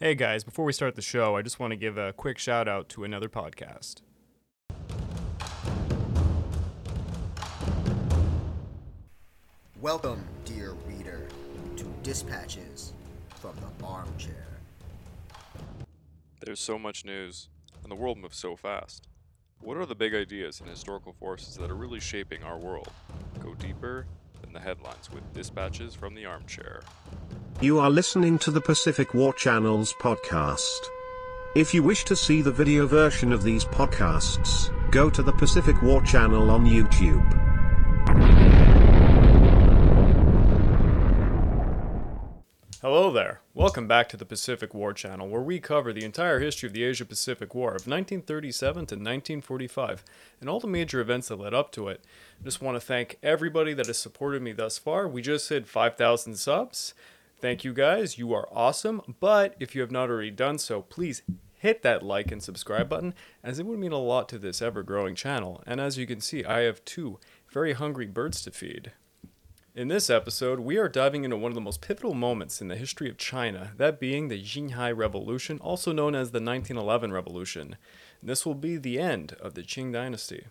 Hey guys, before we start the show, I just want to give a quick shout out to another podcast. Welcome, dear reader, to Dispatches from the Armchair. There's so much news, and the world moves so fast. What are the big ideas and historical forces that are really shaping our world? Go deeper than the headlines with Dispatches from the Armchair. You are listening to the Pacific War Channel's podcast. If you wish to see the video version of these podcasts, go to the Pacific War Channel on YouTube. Hello there. Welcome back to the Pacific War Channel, where we cover the entire history of the Asia Pacific War of 1937 to 1945 and all the major events that led up to it. I just want to thank everybody that has supported me thus far. We just hit 5,000 subs. Thank you guys. You are awesome. But if you have not already done so, please hit that like and subscribe button, as it would mean a lot to this ever growing channel. And as you can see, I have two very hungry birds to feed. In this episode, we are diving into one of the most pivotal moments in the history of China, that being the Xinhai Revolution, also known as the 1911 Revolution. This will be the end of the Qing dynasty.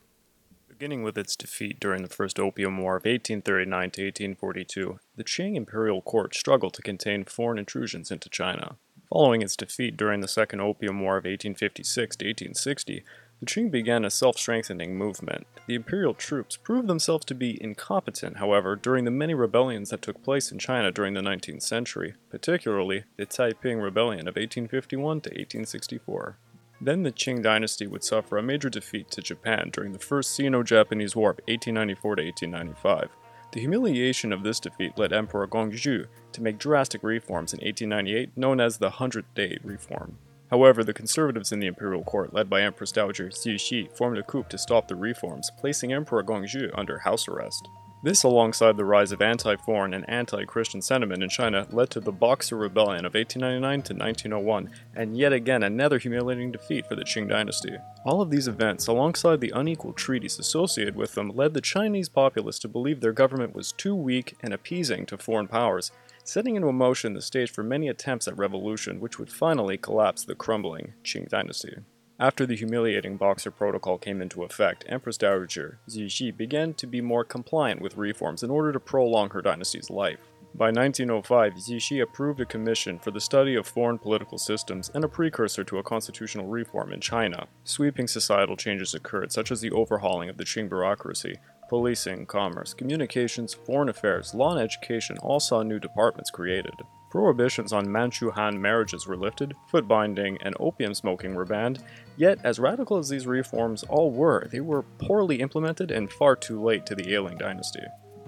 Beginning with its defeat during the First Opium War of 1839 to 1842, the Qing imperial court struggled to contain foreign intrusions into China. Following its defeat during the Second Opium War of 1856 to 1860, the Qing began a self strengthening movement. The imperial troops proved themselves to be incompetent, however, during the many rebellions that took place in China during the 19th century, particularly the Taiping Rebellion of 1851 to 1864. Then the Qing dynasty would suffer a major defeat to Japan during the First Sino Japanese War of 1894 to 1895. The humiliation of this defeat led Emperor Guangxu to make drastic reforms in 1898, known as the Hundred Day Reform. However, the conservatives in the imperial court, led by Empress Dowager Cixi, formed a coup to stop the reforms, placing Emperor Guangxu under house arrest. This, alongside the rise of anti-foreign and anti-Christian sentiment in China, led to the Boxer Rebellion of 1899 to 1901, and yet again another humiliating defeat for the Qing dynasty. All of these events, alongside the unequal treaties associated with them, led the Chinese populace to believe their government was too weak and appeasing to foreign powers, setting into motion the stage for many attempts at revolution which would finally collapse the crumbling Qing dynasty. After the humiliating Boxer Protocol came into effect, Empress Dowager Cixi began to be more compliant with reforms in order to prolong her dynasty's life. By 1905, Cixi approved a commission for the study of foreign political systems and a precursor to a constitutional reform in China. Sweeping societal changes occurred, such as the overhauling of the Qing bureaucracy, policing, commerce, communications, foreign affairs, law, and education all saw new departments created. Prohibitions on Manchu Han marriages were lifted, foot binding and opium smoking were banned, yet, as radical as these reforms all were, they were poorly implemented and far too late to the ailing dynasty.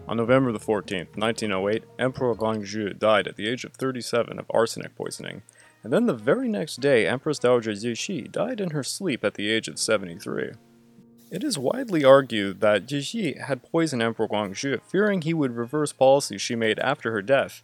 On November the 14th, 1908, Emperor Guangxu died at the age of 37 of arsenic poisoning, and then the very next day, Empress Dowager Cixi died in her sleep at the age of 73. It is widely argued that Cixi had poisoned Emperor Guangxu, fearing he would reverse policies she made after her death.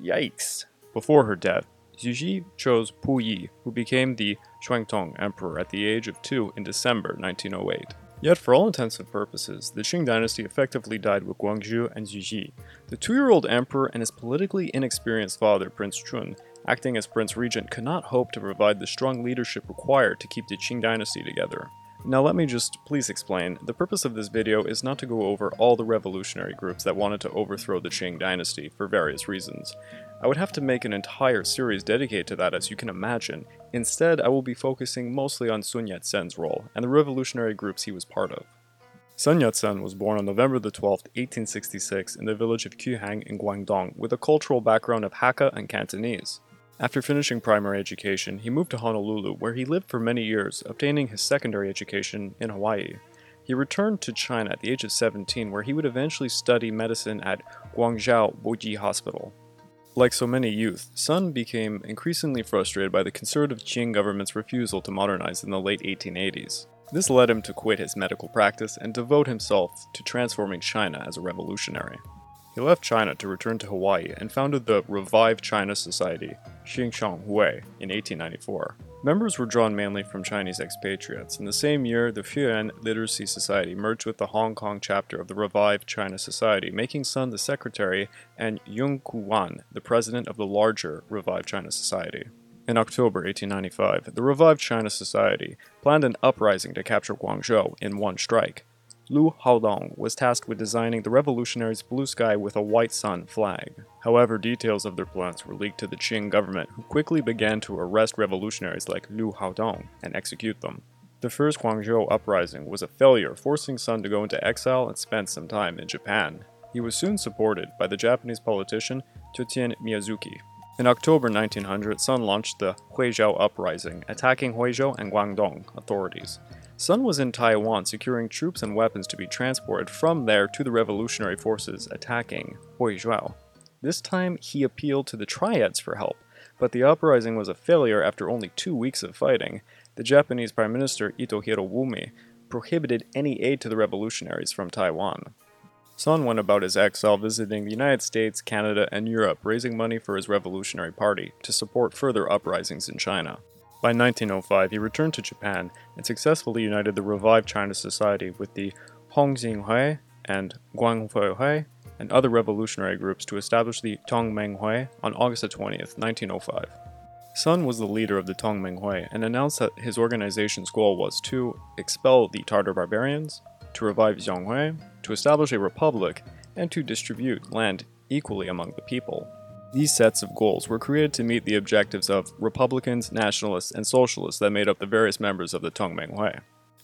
Yikes. Before her death, Cixi chose Pu Yi, who became the Xuantong Emperor at the age of two in December 1908. Yet, for all intents and purposes, the Qing dynasty effectively died with Guangxu and Cixi. The two year old emperor and his politically inexperienced father, Prince Chun, acting as Prince Regent, could not hope to provide the strong leadership required to keep the Qing dynasty together. Now let me just please explain, the purpose of this video is not to go over all the revolutionary groups that wanted to overthrow the Qing dynasty for various reasons. I would have to make an entire series dedicated to that as you can imagine. Instead, I will be focusing mostly on Sun Yat-sen's role and the revolutionary groups he was part of. Sun Yat-sen was born on November the 12th, 1866 in the village of Quhang in Guangdong with a cultural background of Hakka and Cantonese. After finishing primary education, he moved to Honolulu, where he lived for many years, obtaining his secondary education in Hawaii. He returned to China at the age of 17, where he would eventually study medicine at Guangzhou Boji Hospital. Like so many youth, Sun became increasingly frustrated by the conservative Qing government's refusal to modernize in the late 1880s. This led him to quit his medical practice and devote himself to transforming China as a revolutionary. He left China to return to Hawaii and founded the Revive China Society, Xingzhong Hui, in 1894. Members were drawn mainly from Chinese expatriates. In the same year, the Fuan Literacy Society merged with the Hong Kong chapter of the Revive China Society, making Sun the secretary and Yung Kuan the president of the larger Revive China Society. In October 1895, the revived China Society planned an uprising to capture Guangzhou in one strike. Lu Haodong was tasked with designing the revolutionaries' blue sky with a white sun flag. However, details of their plans were leaked to the Qing government, who quickly began to arrest revolutionaries like Lu Haodong and execute them. The first Guangzhou uprising was a failure, forcing Sun to go into exile and spend some time in Japan. He was soon supported by the Japanese politician Toten Miyazaki. In October 1900, Sun launched the Huizhou Uprising, attacking Huizhou and Guangdong authorities. Sun was in Taiwan securing troops and weapons to be transported from there to the revolutionary forces attacking Huizhou. This time, he appealed to the Triads for help, but the uprising was a failure after only two weeks of fighting. The Japanese Prime Minister Ito Hirobumi prohibited any aid to the revolutionaries from Taiwan. Sun went about his exile visiting the United States, Canada, and Europe, raising money for his revolutionary party to support further uprisings in China. By 1905, he returned to Japan and successfully united the revived China Society with the Hong Hongxinghui and Guanghuihui and other revolutionary groups to establish the Tongmenghui on August 20, 1905. Sun was the leader of the Tongmenghui and announced that his organization's goal was to expel the Tartar barbarians, to revive Zhonghua, to establish a republic, and to distribute land equally among the people. These sets of goals were created to meet the objectives of Republicans, Nationalists, and Socialists that made up the various members of the Tongmenghui.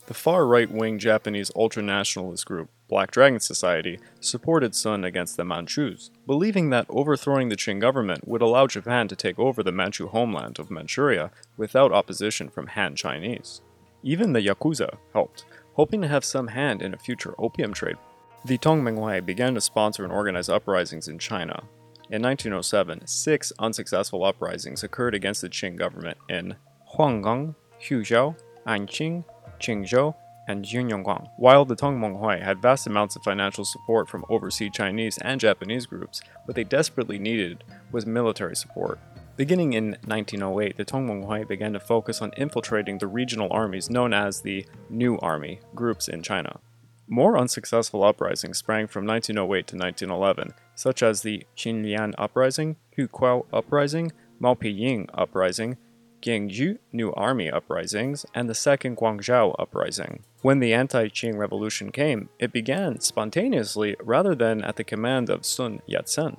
The far right wing Japanese ultra-nationalist group, Black Dragon Society, supported Sun against the Manchus, believing that overthrowing the Qing government would allow Japan to take over the Manchu homeland of Manchuria without opposition from Han Chinese. Even the Yakuza helped, hoping to have some hand in a future opium trade. The Tongmenghui began to sponsor and organize uprisings in China, in 1907, six unsuccessful uprisings occurred against the Qing government in Huanggang, Huzhou, Anqing, Qingzhou, and Jinyongguang. While the Tongmenghui had vast amounts of financial support from overseas Chinese and Japanese groups, what they desperately needed was military support. Beginning in 1908, the Tongmenghui began to focus on infiltrating the regional armies known as the New Army groups in China. More unsuccessful uprisings sprang from 1908 to 1911, such as the Xinlian Uprising, Hukuo Uprising, Maopiying Uprising, Gingju New Army Uprisings, and the Second Guangzhou Uprising. When the anti-Qing revolution came, it began spontaneously rather than at the command of Sun Yat-sen.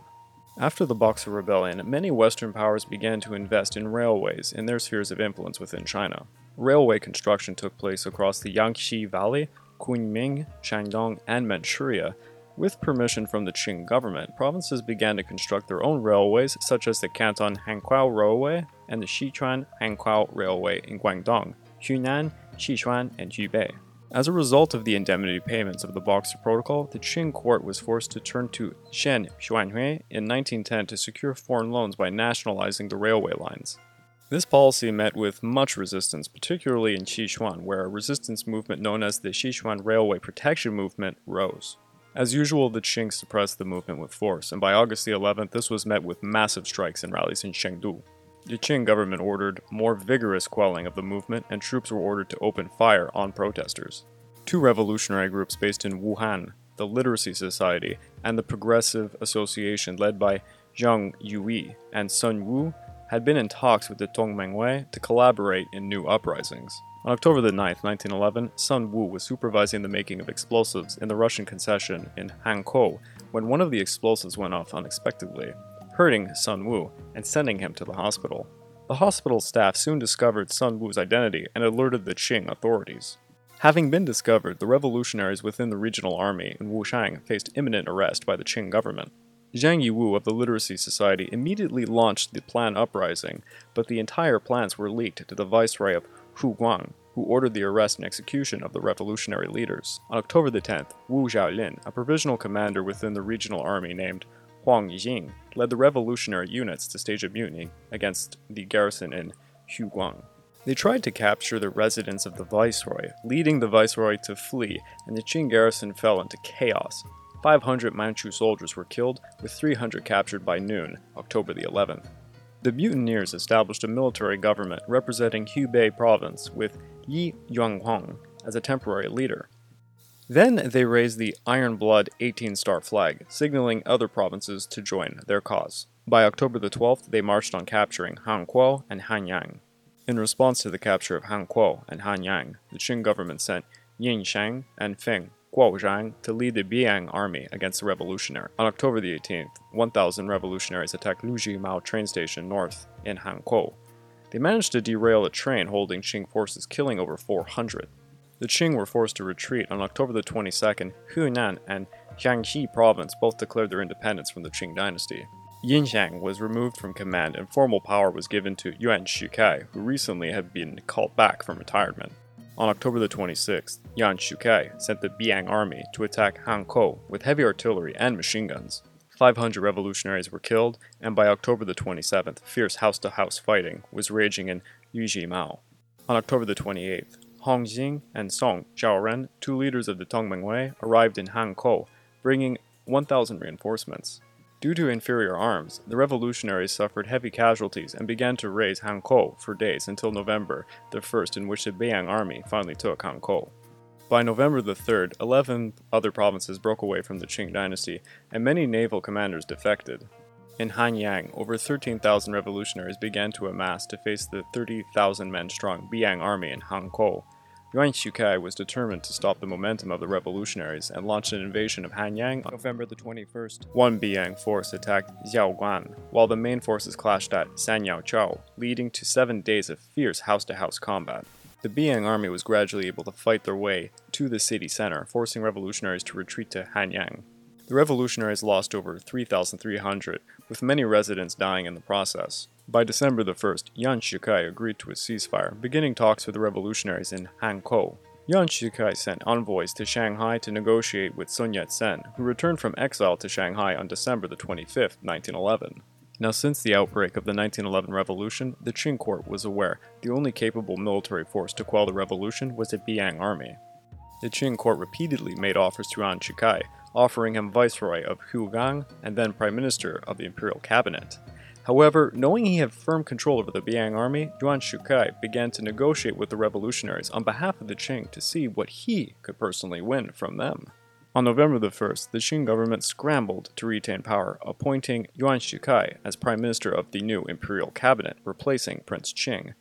After the Boxer Rebellion, many Western powers began to invest in railways in their spheres of influence within China. Railway construction took place across the Yangtze Valley, Kunming, Shandong, and Manchuria, with permission from the Qing government, provinces began to construct their own railways, such as the Canton Hankow Railway and the Sichuan Hankow Railway in Guangdong, Hunan, Sichuan, and Hubei. As a result of the indemnity payments of the Boxer Protocol, the Qing court was forced to turn to Sheng Xuanhuai in 1910 to secure foreign loans by nationalizing the railway lines. This policy met with much resistance, particularly in Sichuan, where a resistance movement known as the Sichuan Railway Protection Movement rose. As usual, the Qing suppressed the movement with force, and by August the 11th, this was met with massive strikes and rallies in Chengdu. The Qing government ordered more vigorous quelling of the movement, and troops were ordered to open fire on protesters. Two revolutionary groups based in Wuhan, the Literacy Society and the Progressive Association led by Zhang Yui and Sun Wu, had been in talks with the Tongmenghui to collaborate in new uprisings. On October the 9th, 1911, Sun Wu was supervising the making of explosives in the Russian concession in Hankou when one of the explosives went off unexpectedly, hurting Sun Wu and sending him to the hospital. The hospital staff soon discovered Sun Wu's identity and alerted the Qing authorities. Having been discovered, the revolutionaries within the regional army in Wuchang faced imminent arrest by the Qing government. Zhang Yiwu of the Literacy Society immediately launched the Plan Uprising, but the entire plans were leaked to the viceroy of Hu Guang, who ordered the arrest and execution of the revolutionary leaders. On October the 10th, Wu Xiaolin, a provisional commander within the regional army named Huang Yijing, led the revolutionary units to stage a mutiny against the garrison in Huguang. They tried to capture the residence of the viceroy, leading the viceroy to flee, and the Qing garrison fell into chaos. 500 Manchu soldiers were killed, with 300 captured by noon, October the 11th. The mutineers established a military government representing Hubei province with Yi Yuanhuang as a temporary leader. Then they raised the Iron Blood 18 star flag, signaling other provinces to join their cause. By October the 12th, they marched on capturing Hankou and Hanyang. In response to the capture of Hankou and Hanyang, the Qing government sent Yin Shang and Feng Guozhang to lead the Beiyang army against the revolutionary. On October the 18th, 1,000 revolutionaries attacked Luji Mao train station north in Hankou. They managed to derail a train holding Qing forces, killing over 400. The Qing were forced to retreat on October the 22nd. Hunan and Jiangxi province both declared their independence from the Qing dynasty. Yin Yinxiang was removed from command and formal power was given to Yuan Shikai, who recently had been called back from retirement. On October the 26th, Yuan Shikai sent the Beiyang army to attack Hankou with heavy artillery and machine guns. 500 revolutionaries were killed, and by October the 27th, fierce house-to-house fighting was raging in Yuji Mao. On October the 28th, Hong Jing and Song Jiaoren, two leaders of the Tongmenghui, arrived in Hankou, bringing 1,000 reinforcements. Due to inferior arms, the revolutionaries suffered heavy casualties and began to raise Hankou for days until November the 1st, in which the Beiyang army finally took Hankou. By November the 3rd, 11 other provinces broke away from the Qing dynasty, and many naval commanders defected. In Hanyang, over 13,000 revolutionaries began to amass to face the 30,000 men strong Beiyang army in Hankou. Yuan Shikai was determined to stop the momentum of the revolutionaries and launched an invasion of Hanyang on November the 21st. One Beiyang force attacked Xiaoguan, while the main forces clashed at Sanyaochao, leading to seven days of fierce house-to-house combat. The Beiyang army was gradually able to fight their way to the city center, forcing revolutionaries to retreat to Hanyang. The revolutionaries lost over 3,300, with many residents dying in the process. By December the 1st, Yuan Shikai agreed to a ceasefire, beginning talks with the revolutionaries in Hankou. Yuan Shikai sent envoys to Shanghai to negotiate with Sun Yat-sen, who returned from exile to Shanghai on December the 25th, 1911. Now, since the outbreak of the 1911 revolution, the Qing court was aware the only capable military force to quell the revolution was the Beiyang army. The Qing court repeatedly made offers to Yuan Shikai, offering him viceroy of Huguang and then prime minister of the imperial cabinet. However, knowing he had firm control over the Beiyang army, Yuan Shikai began to negotiate with the revolutionaries on behalf of the Qing to see what he could personally win from them. On November the 1st, the Qing government scrambled to retain power, appointing Yuan Shikai as prime minister of the new imperial cabinet, replacing Prince Qing.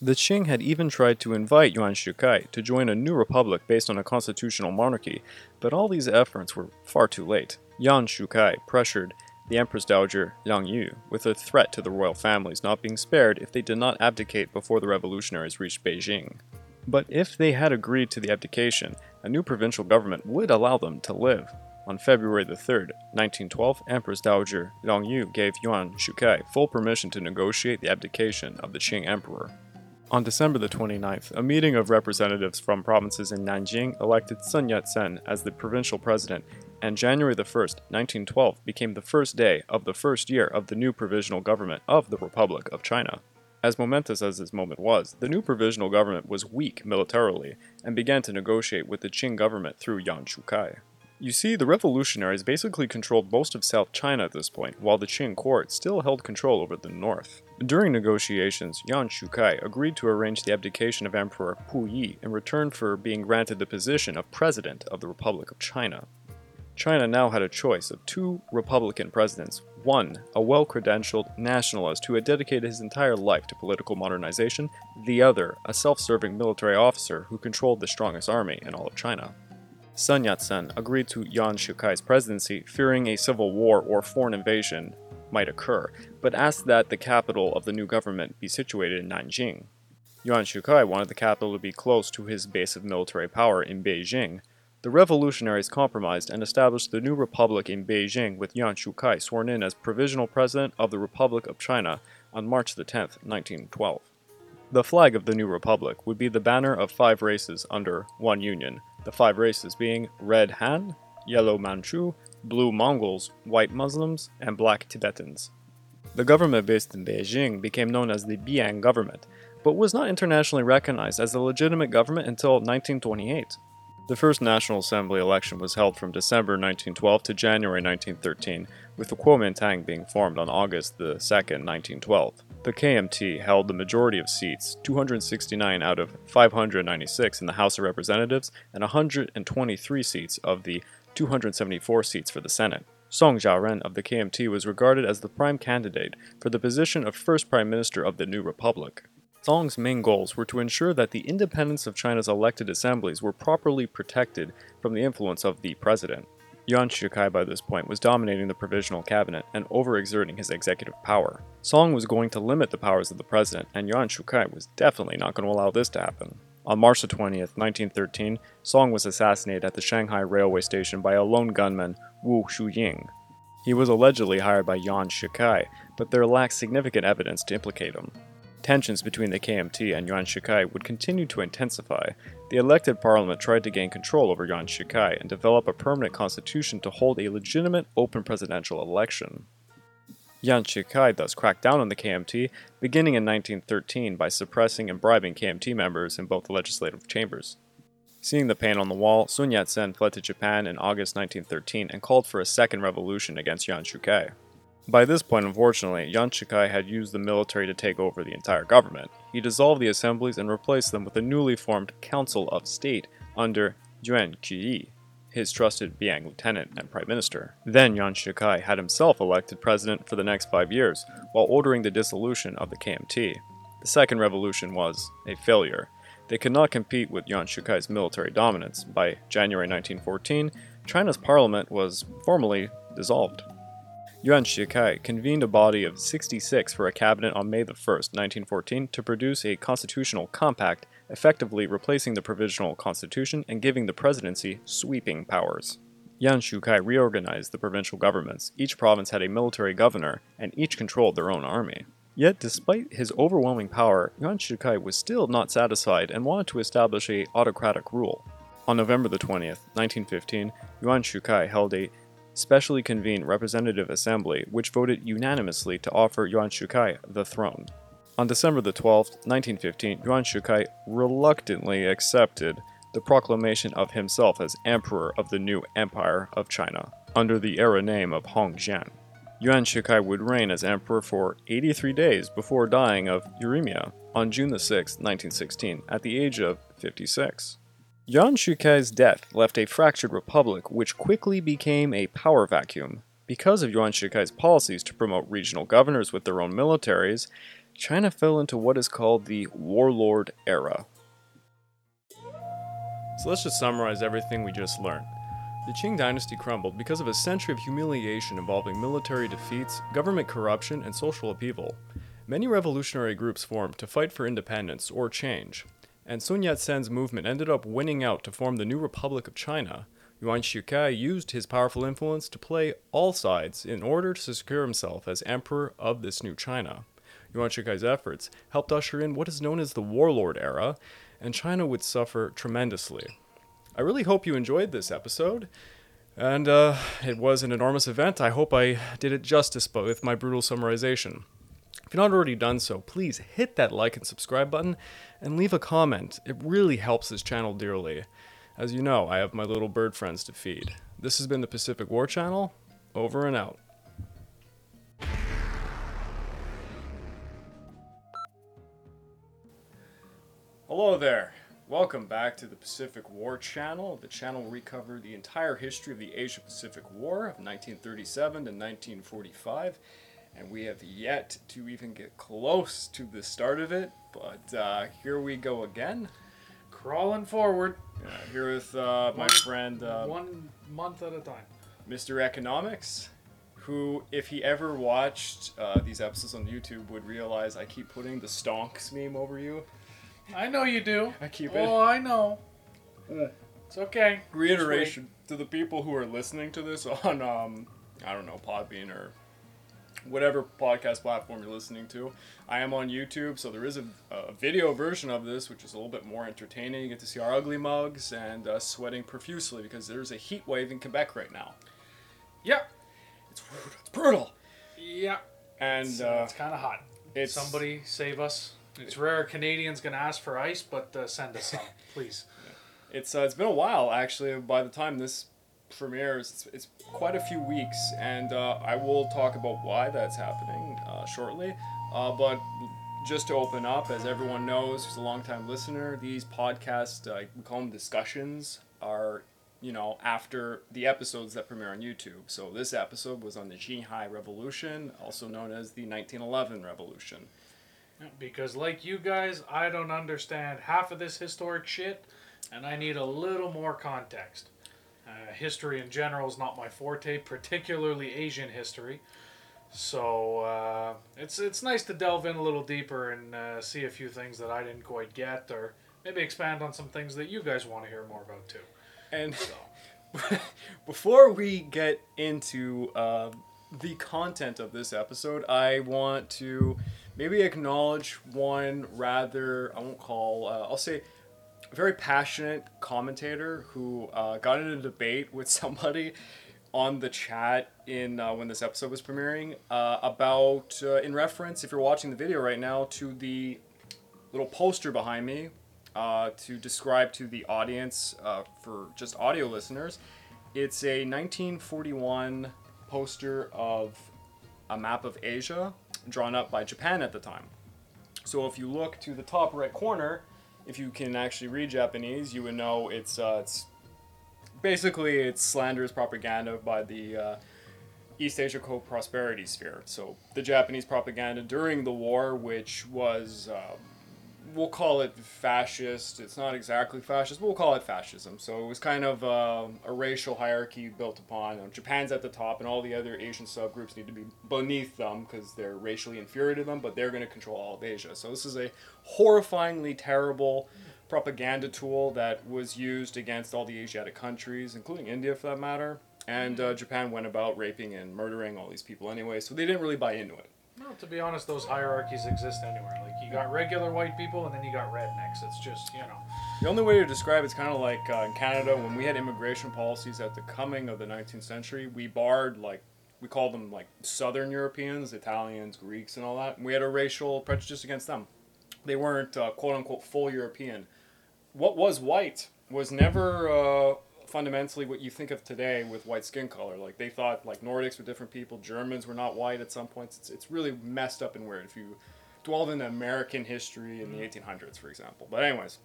The Qing had even tried to invite Yuan Shikai to join a new republic based on a constitutional monarchy, but all these efforts were far too late. Yuan Shikai pressured the Empress Dowager Longyu with a threat to the royal families not being spared if they did not abdicate before the revolutionaries reached Beijing. But if they had agreed to the abdication, a new provincial government would allow them to live. On February the 3rd, 1912, Empress Dowager Longyu gave Yuan Shikai full permission to negotiate the abdication of the Qing emperor. On December the 29th, a meeting of representatives from provinces in Nanjing elected Sun Yat-sen as the provincial president and January the 1st, 1912 became the first day of the first year of the new provisional government of the Republic of China. As momentous as this moment was, the new provisional government was weak militarily and began to negotiate with the Qing government through Yuan Shikai. You see, the revolutionaries basically controlled most of South China at this point, while the Qing court still held control over the north. During negotiations, Yuan Shikai agreed to arrange the abdication of Emperor Pu Yi in return for being granted the position of President of the Republic of China. China now had a choice of two Republican presidents. One, a well credentialed nationalist who had dedicated his entire life to political modernization, the other, a self serving military officer who controlled the strongest army in all of China. Sun Yat sen agreed to Yuan Shikai's presidency, fearing a civil war or foreign invasion might occur, but asked that the capital of the new government be situated in Nanjing. Yuan Shikai wanted the capital to be close to his base of military power in Beijing, the revolutionaries compromised and established the new republic in Beijing with Yuan Shikai sworn in as provisional president of the Republic of China on March 10, 1912. The flag of the new republic would be the banner of five races under one union, the five races being red Han, yellow Manchu, blue Mongols, white Muslims, and black Tibetans. The government based in Beijing became known as the Beiyang government, but was not internationally recognized as a legitimate government until 1928. The first National Assembly election was held from December 1912 to January 1913, with the Kuomintang being formed on August 2, 1912. The KMT held the majority of seats, 269 out of 596 in the House of Representatives and 123 seats of the 274 seats for the Senate. Song Jiaoren of the KMT was regarded as the prime candidate for the position of first prime minister of the new republic. Song's main goals were to ensure that the independence of China's elected assemblies were properly protected from the influence of the president. Yuan Shikai by this point was dominating the provisional cabinet and overexerting his executive power. Song was going to limit the powers of the president, and Yuan Shikai was definitely not going to allow this to happen. On March 20, 1913, Song was assassinated at the Shanghai railway station by a lone gunman, Wu Shuying. He was allegedly hired by Yuan Shikai, but there lacks significant evidence to implicate him. Tensions between the KMT and Yuan Shikai would continue to intensify. The elected parliament tried to gain control over Yuan Shikai and develop a permanent constitution to hold a legitimate open presidential election. Yuan Shikai thus cracked down on the KMT, beginning in 1913 by suppressing and bribing KMT members in both the legislative chambers. Seeing the pain on the wall, Sun Yat sen fled to Japan in August 1913 and called for a second revolution against Yuan Shikai. By this point, unfortunately, Yuan Shikai had used the military to take over the entire government. He dissolved the assemblies and replaced them with a newly formed Council of State under Yuan Qiyi, his trusted Beiyang lieutenant and prime minister. Then Yuan Shikai had himself elected president for the next five years, while ordering the dissolution of the KMT. The second revolution was a failure. They could not compete with Yuan Shikai's military dominance. By January 1914, China's parliament was formally dissolved. Yuan Shikai convened a body of 66 for a cabinet on May 1, 1914, to produce a constitutional compact, effectively replacing the provisional constitution and giving the presidency sweeping powers. Yuan Shikai reorganized the provincial governments. Each province had a military governor, and each controlled their own army. Yet, despite his overwhelming power, Yuan Shikai was still not satisfied and wanted to establish a autocratic rule. On November the 20th, 1915, Yuan Shikai held a specially convened representative assembly which voted unanimously to offer Yuan Shikai the throne. On December the 12th, 1915, Yuan Shikai reluctantly accepted the proclamation of himself as emperor of the new Empire of China, under the era name of Hongxian. Yuan Shikai would reign as emperor for 83 days before dying of uremia on June 6, 1916, at the age of 56. Yuan Shikai's death left a fractured republic which quickly became a power vacuum. Because of Yuan Shikai's policies to promote regional governors with their own militaries, China fell into what is called the warlord era. So let's just summarize everything we just learned. The Qing dynasty crumbled because of a century of humiliation involving military defeats, government corruption, and social upheaval. Many revolutionary groups formed to fight for independence or change, and Sun Yat sen's movement ended up winning out to form the new Republic of China. Yuan Shikai used his powerful influence to play all sides in order to secure himself as emperor of this new China. Yuan Shikai's efforts helped usher in what is known as the warlord era, and China would suffer tremendously. I really hope you enjoyed this episode, and uh, it was an enormous event. I hope I did it justice with my brutal summarization. If you've not already done so, please hit that like and subscribe button and leave a comment. It really helps this channel dearly. As you know, I have my little bird friends to feed. This has been the Pacific War Channel. Over and out. Hello there. Welcome back to the Pacific War Channel. The channel where we cover the entire history of the Asia Pacific War of 1937 to 1945. And we have yet to even get close to the start of it, but uh, here we go again. Crawling forward, Uh, here with uh, my One- friend uh, one month at a time. Mr. Economics, who, if he ever watched uh, these episodes on YouTube, would realize I keep putting the stonks meme over you. I know you do. I keep it Oh, I know. It's okay. reiteration to the people who are listening to this on um I don't know Podbean or whatever podcast platform you're listening to. I am on YouTube, so there is a, a video version of this, which is a little bit more entertaining. You get to see our ugly mugs and us sweating profusely because there's a heat wave in Quebec right now. Yeah. It's brutal. It's brutal. Yeah. And It's, uh, it's kind of hot. it's Somebody save us. It's rare Canadian's gonna ask for ice, but uh, send us some, please. It's uh, it's been a while actually. By the time this premieres, it's, it's quite a few weeks, and uh, I will talk about why that's happening uh, shortly. Uh, but just to open up, as everyone knows, who's a longtime listener, these podcasts, uh, we call them discussions, are you know, after the episodes that premiere on YouTube. So this episode was on the Xinhai Revolution, also known as the 1911 Revolution. Because, like you guys, I don't understand half of this historic shit, and I need a little more context. Uh, history in general is not my forte, particularly Asian history. So uh, it's it's nice to delve in a little deeper and uh, see a few things that I didn't quite get, or maybe expand on some things that you guys want to hear more about too. And So before we get into uh, the content of this episode, I want to maybe acknowledge one rather, I won't call, uh, I'll say, very passionate commentator who uh, got in a debate with somebody on the chat in uh, when this episode was premiering uh, about, uh, in reference, if you're watching the video right now, to the little poster behind me uh, to describe to the audience uh, for just audio listeners. It's a 1941 poster of a map of Asia drawn up by Japan at the time. So if you look to the top right corner, if you can actually read Japanese, you would know it's uh, it's basically it's slanderous propaganda by the uh, East Asia Co-Prosperity Sphere. So the Japanese propaganda during the war, which was um, we'll call it fascist. It's not exactly fascist, but we'll call it fascism. So it was kind of uh, a racial hierarchy built upon. Japan's at the top, and all the other Asian subgroups need to be beneath them because they're racially inferior to them, but they're going to control all of Asia. So this is a horrifyingly terrible propaganda tool that was used against all the Asiatic countries, including India for that matter. And uh, Japan went about raping and murdering all these people anyway, so they didn't really buy into it. No, to be honest, those hierarchies exist anywhere. Like you got regular white people, and then you got rednecks. It's just you know. The only way to describe it's kind of like uh, in Canada when we had immigration policies at the coming of the 19th century, we barred like we called them like Southern Europeans, Italians, Greeks, and all that. And we had a racial prejudice against them. They weren't uh, quote unquote full European. What was white was never uh, fundamentally what you think of today with white skin color. Like they thought like Nordics were different people, Germans were not white at some points. It's, it's really messed up and weird if you dwell in American history in the 1800s, for example. But anyways,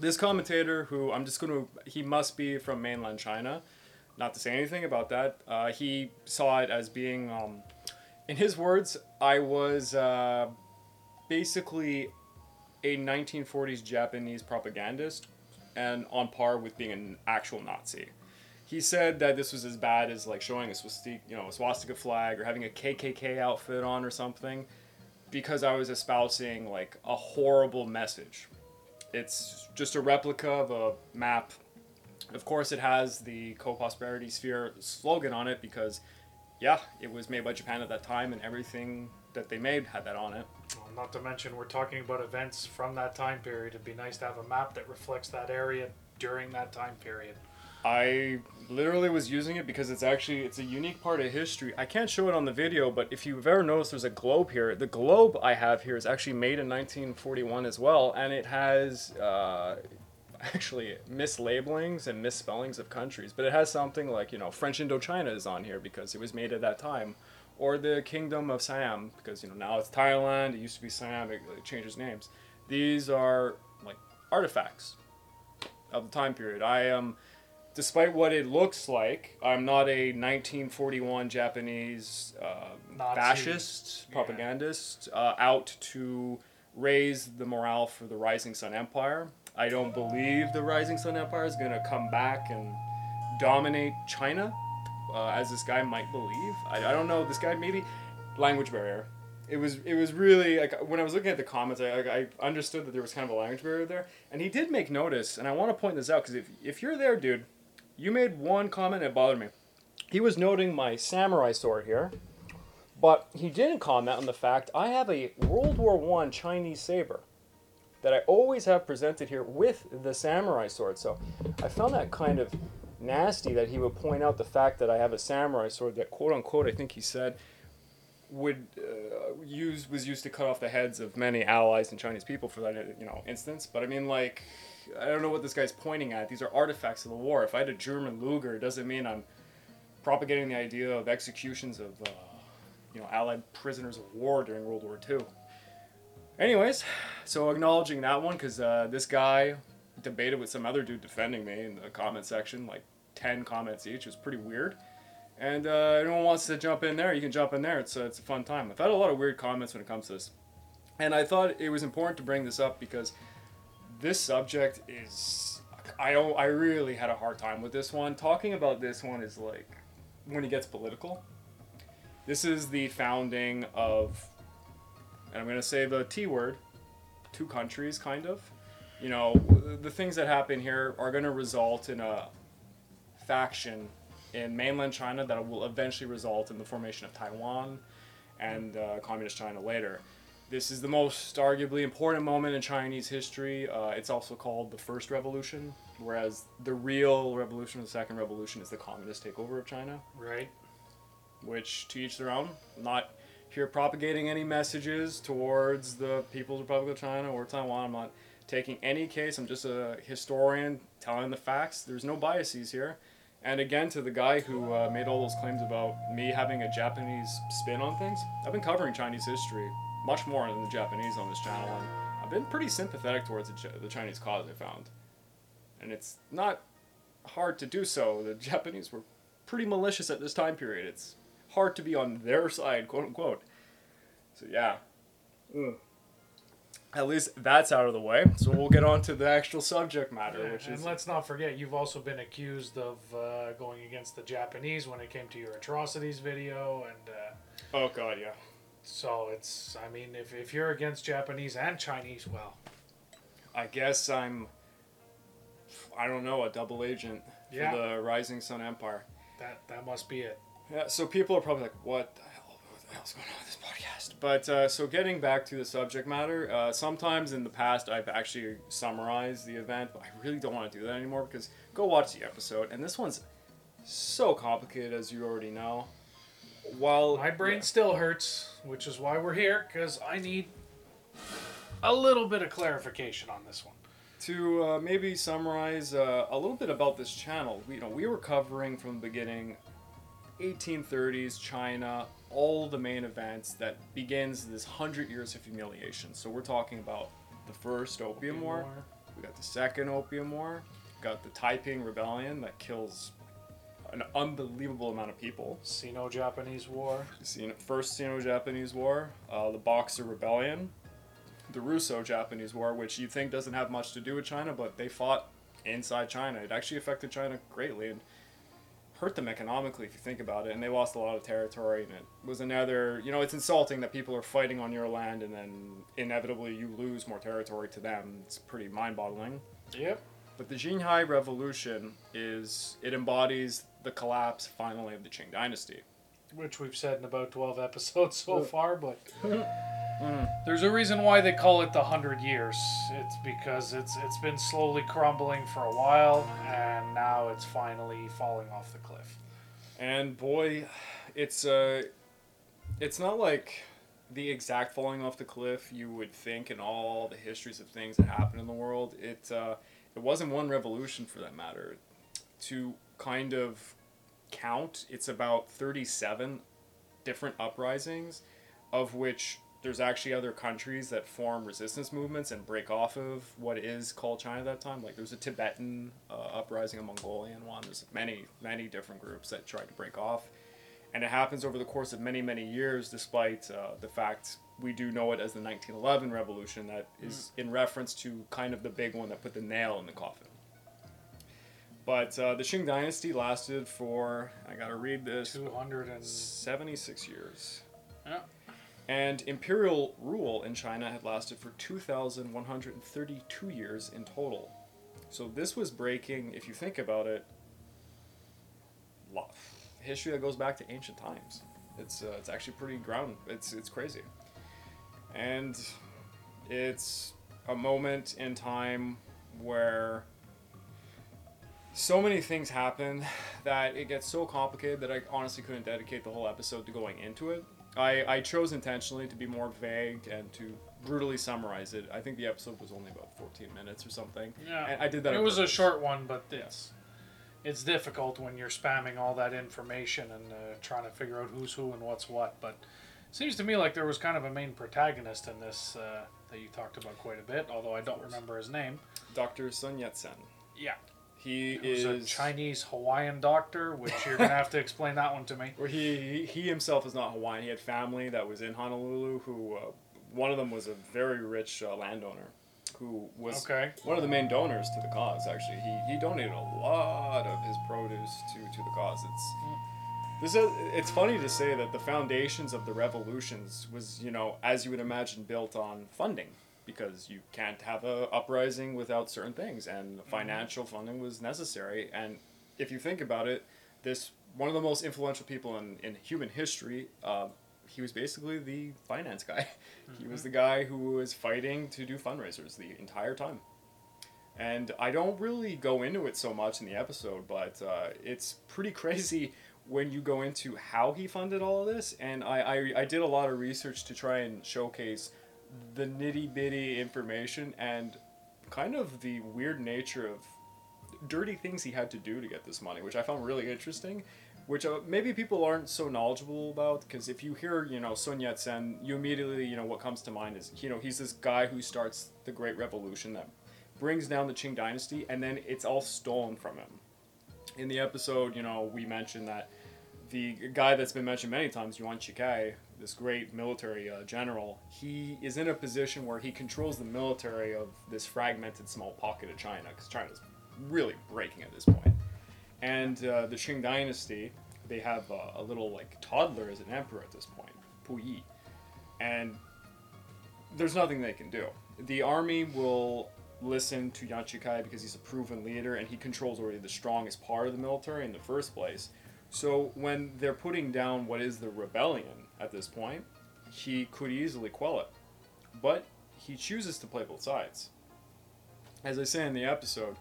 this commentator who I'm just going to he must be from mainland China, not to say anything about that. Uh, he saw it as being, um, in his words, I was uh, basically a 1940s Japanese propagandist and on par with being an actual Nazi. He said that this was as bad as like showing a swastika, you know, a swastika flag or having a KKK outfit on or something, because I was espousing like a horrible message. It's just a replica of a map. Of course, it has the co-prosperity sphere slogan on it because, yeah, it was made by Japan at that time, and everything that they made had that on it. Well, not to mention, we're talking about events from that time period. It'd be nice to have a map that reflects that area during that time period. I literally was using it because it's actually it's a unique part of history. I can't show it on the video, but if you've ever noticed there's a globe here, the globe I have here is actually made in 1941 as well, and it has uh, actually mislabelings and misspellings of countries, but it has something like you know French Indochina is on here because it was made at that time, or the Kingdom of Siam because you know now it's Thailand. It used to be Siam. It, it changes names. These are like artifacts of the time period. I am. Despite what it looks like, I'm not a 1941 Japanese uh, fascist Yeah. propagandist uh, out to raise the morale for the Rising Sun Empire. I don't believe the Rising Sun Empire is going to come back and dominate China, uh, as this guy might believe. I, I don't know. This guy maybe language barrier. It was it was really like when I was looking at the comments, I, I I understood that there was kind of a language barrier there, and he did make notice, and I want to point this out because if if you're there, dude, you made one comment that bothered me. He was noting my samurai sword here, but he didn't comment on the fact I have a World War One Chinese saber that I always have presented here with the samurai sword. So I found that kind of nasty that he would point out the fact that I have a samurai sword that quote unquote I think he said would uh, use was used to cut off the heads of many allies and Chinese people for that you know instance. But I mean like I don't know what this guy's pointing at. These are artifacts of the war. If I had a German Luger, it doesn't mean I'm propagating the idea of executions of uh, you know Allied prisoners of war during World War II. Anyways, so acknowledging that one because uh, this guy debated with some other dude defending me in the comment section, like 10 comments each. It was pretty weird. And uh, anyone wants to jump in there, you can jump in there. It's a, it's a fun time. I've had a lot of weird comments when it comes to this. And I thought it was important to bring this up because this subject is. I, I really had a hard time with this one. Talking about this one is like when it gets political. This is the founding of, and I'm going to say the T word, two countries, kind of. You know, the things that happen here are going to result in a faction in mainland China that will eventually result in the formation of Taiwan and uh, communist China later. This is the most arguably important moment in Chinese history. Uh, it's also called the First Revolution, whereas the real revolution, the Second Revolution, is the communist takeover of China Right. which to each their own. I'm not here propagating any messages towards the People's Republic of China or Taiwan. I'm not taking any case. I'm just a historian telling the facts. There's no biases here. And again, to the guy who uh, made all those claims about me having a Japanese spin on things, I've been covering Chinese history much more than the Japanese on this channel, and I've been pretty sympathetic towards the, Ch- the Chinese cause. I found, and it's not hard to do so. The Japanese were pretty malicious at this time period. It's hard to be on their side, quote unquote. So yeah. Mm. At least that's out of the way. So we'll get on to the actual subject matter, Yeah, which and is let's not forget, you've also been accused of uh, going against the Japanese when it came to your atrocities video, and uh, oh god, yeah. so it's. I mean, if, if you're against Japanese and Chinese, well, I guess I'm. I don't know, a double agent Yeah. for the Rising Sun Empire. that that must be it. Yeah, so people are probably like, what the what the hell's going on with this podcast? But uh, so getting back to the subject matter, uh, sometimes in the past I've actually summarized the event, but I really don't want to do that anymore because go watch the episode, and this one's so complicated as you already know. While My brain yeah. still hurts, which is why we're here, because I need a little bit of clarification on this one. to uh, maybe summarize uh, a little bit about this channel, we, you know, we were covering from the beginning 1830s China, all the main events that begins this hundred years of humiliation. So we're talking about the first Opium War, we got the second Opium War, got the Taiping Rebellion that kills an unbelievable amount of people. Sino-Japanese War. First Sino-Japanese War, uh, the Boxer Rebellion, the Russo-Japanese War, which you think doesn't have much to do with China, but they fought inside China. It actually affected China greatly and hurt them economically if you think about it. And they lost a lot of territory, and it was another. You know, it's insulting that people are fighting on your land and then inevitably you lose more territory to them. It's pretty mind-boggling. Yep. But the Xinhai Revolution is it embodies the collapse finally of the Qing Dynasty. Which we've said in about 12 episodes so far, but there's a reason why they call it the 100 years. It's because it's it's been slowly crumbling for a while and now it's finally falling off the cliff. And boy, it's uh, it's not like the exact falling off the cliff you would think in all the histories of things that happen in the world. It uh, it wasn't one revolution for that matter. To kind of count, it's about thirty-seven different uprisings, of which there's actually other countries that form resistance movements and break off of what is called China at that time. Like there's a Tibetan uh, uprising, a Mongolian one. There's many, many different groups that tried to break off, and it happens over the course of many, many years. Despite uh, the fact we do know it as the 1911 revolution, that is in reference to kind of the big one that put the nail in the coffin. But uh, the Qing Dynasty lasted for I gotta read this, 276 years. Yeah. And imperial rule in China had lasted for 2,132 years in total. So this was breaking, if you think about it, lo- history that goes back to ancient times. It's uh, it's actually pretty ground. It's it's crazy, and it's a moment in time where so many things happen that it gets so complicated that I honestly couldn't dedicate the whole episode to going into it. I, I chose intentionally to be more vague and to brutally summarize it. I think the episode was only about 14 minutes or something. Yeah. And I did that. It was a short one, but it's it's difficult when you're spamming all that information and uh, trying to figure out who's who and what's what. But it seems to me like there was kind of a main protagonist in this uh, that you talked about quite a bit, although I don't remember his name. Dr. Sun Yat-sen. Yeah. He is a Chinese Hawaiian doctor, which you're gonna have to explain that one to me. Or he he himself is not Hawaiian. He had family that was in Honolulu. Who uh, one of them was a very rich uh, landowner, who was Okay. one of the main donors to the cause. Actually, he he donated a lot of his produce to to the cause. It's this is, it's funny to say that the foundations of the revolutions was you know as you would imagine built on funding because you can't have a uprising without certain things and financial funding was necessary. And if you think about it this one of the most influential people in, in human history uh, he was basically the finance guy. He was the guy who was fighting to do fundraisers the entire time. And I don't really go into it so much in the episode, but uh, it's pretty crazy when you go into how he funded all of this. And I, I, I did a lot of research to try and showcase the nitty bitty information and kind of the weird nature of dirty things he had to do to get this money, which I found really interesting. Which uh, maybe people aren't so knowledgeable about, because if you hear, you know, Sun Yat Sen, you immediately, you know, what comes to mind is, you know, he's this guy who starts the Great Revolution that brings down the Qing dynasty, and then it's all stolen from him. In the episode, you know, we mentioned that the guy that's been mentioned many times, Yuan Shikai, this great military uh, general, he is in a position where he controls the military of this fragmented small pocket of China, because China's really breaking at this point. And uh, the Qing dynasty, they have uh, a little like toddler as an emperor at this point, Pu Yi, and there's nothing they can do. The army will listen to Yuan Shikai because he's a proven leader and he controls already the strongest part of the military in the first place. So when they're putting down what is the rebellion at this point, he could easily quell it. But he chooses to play both sides. As I say in the episode,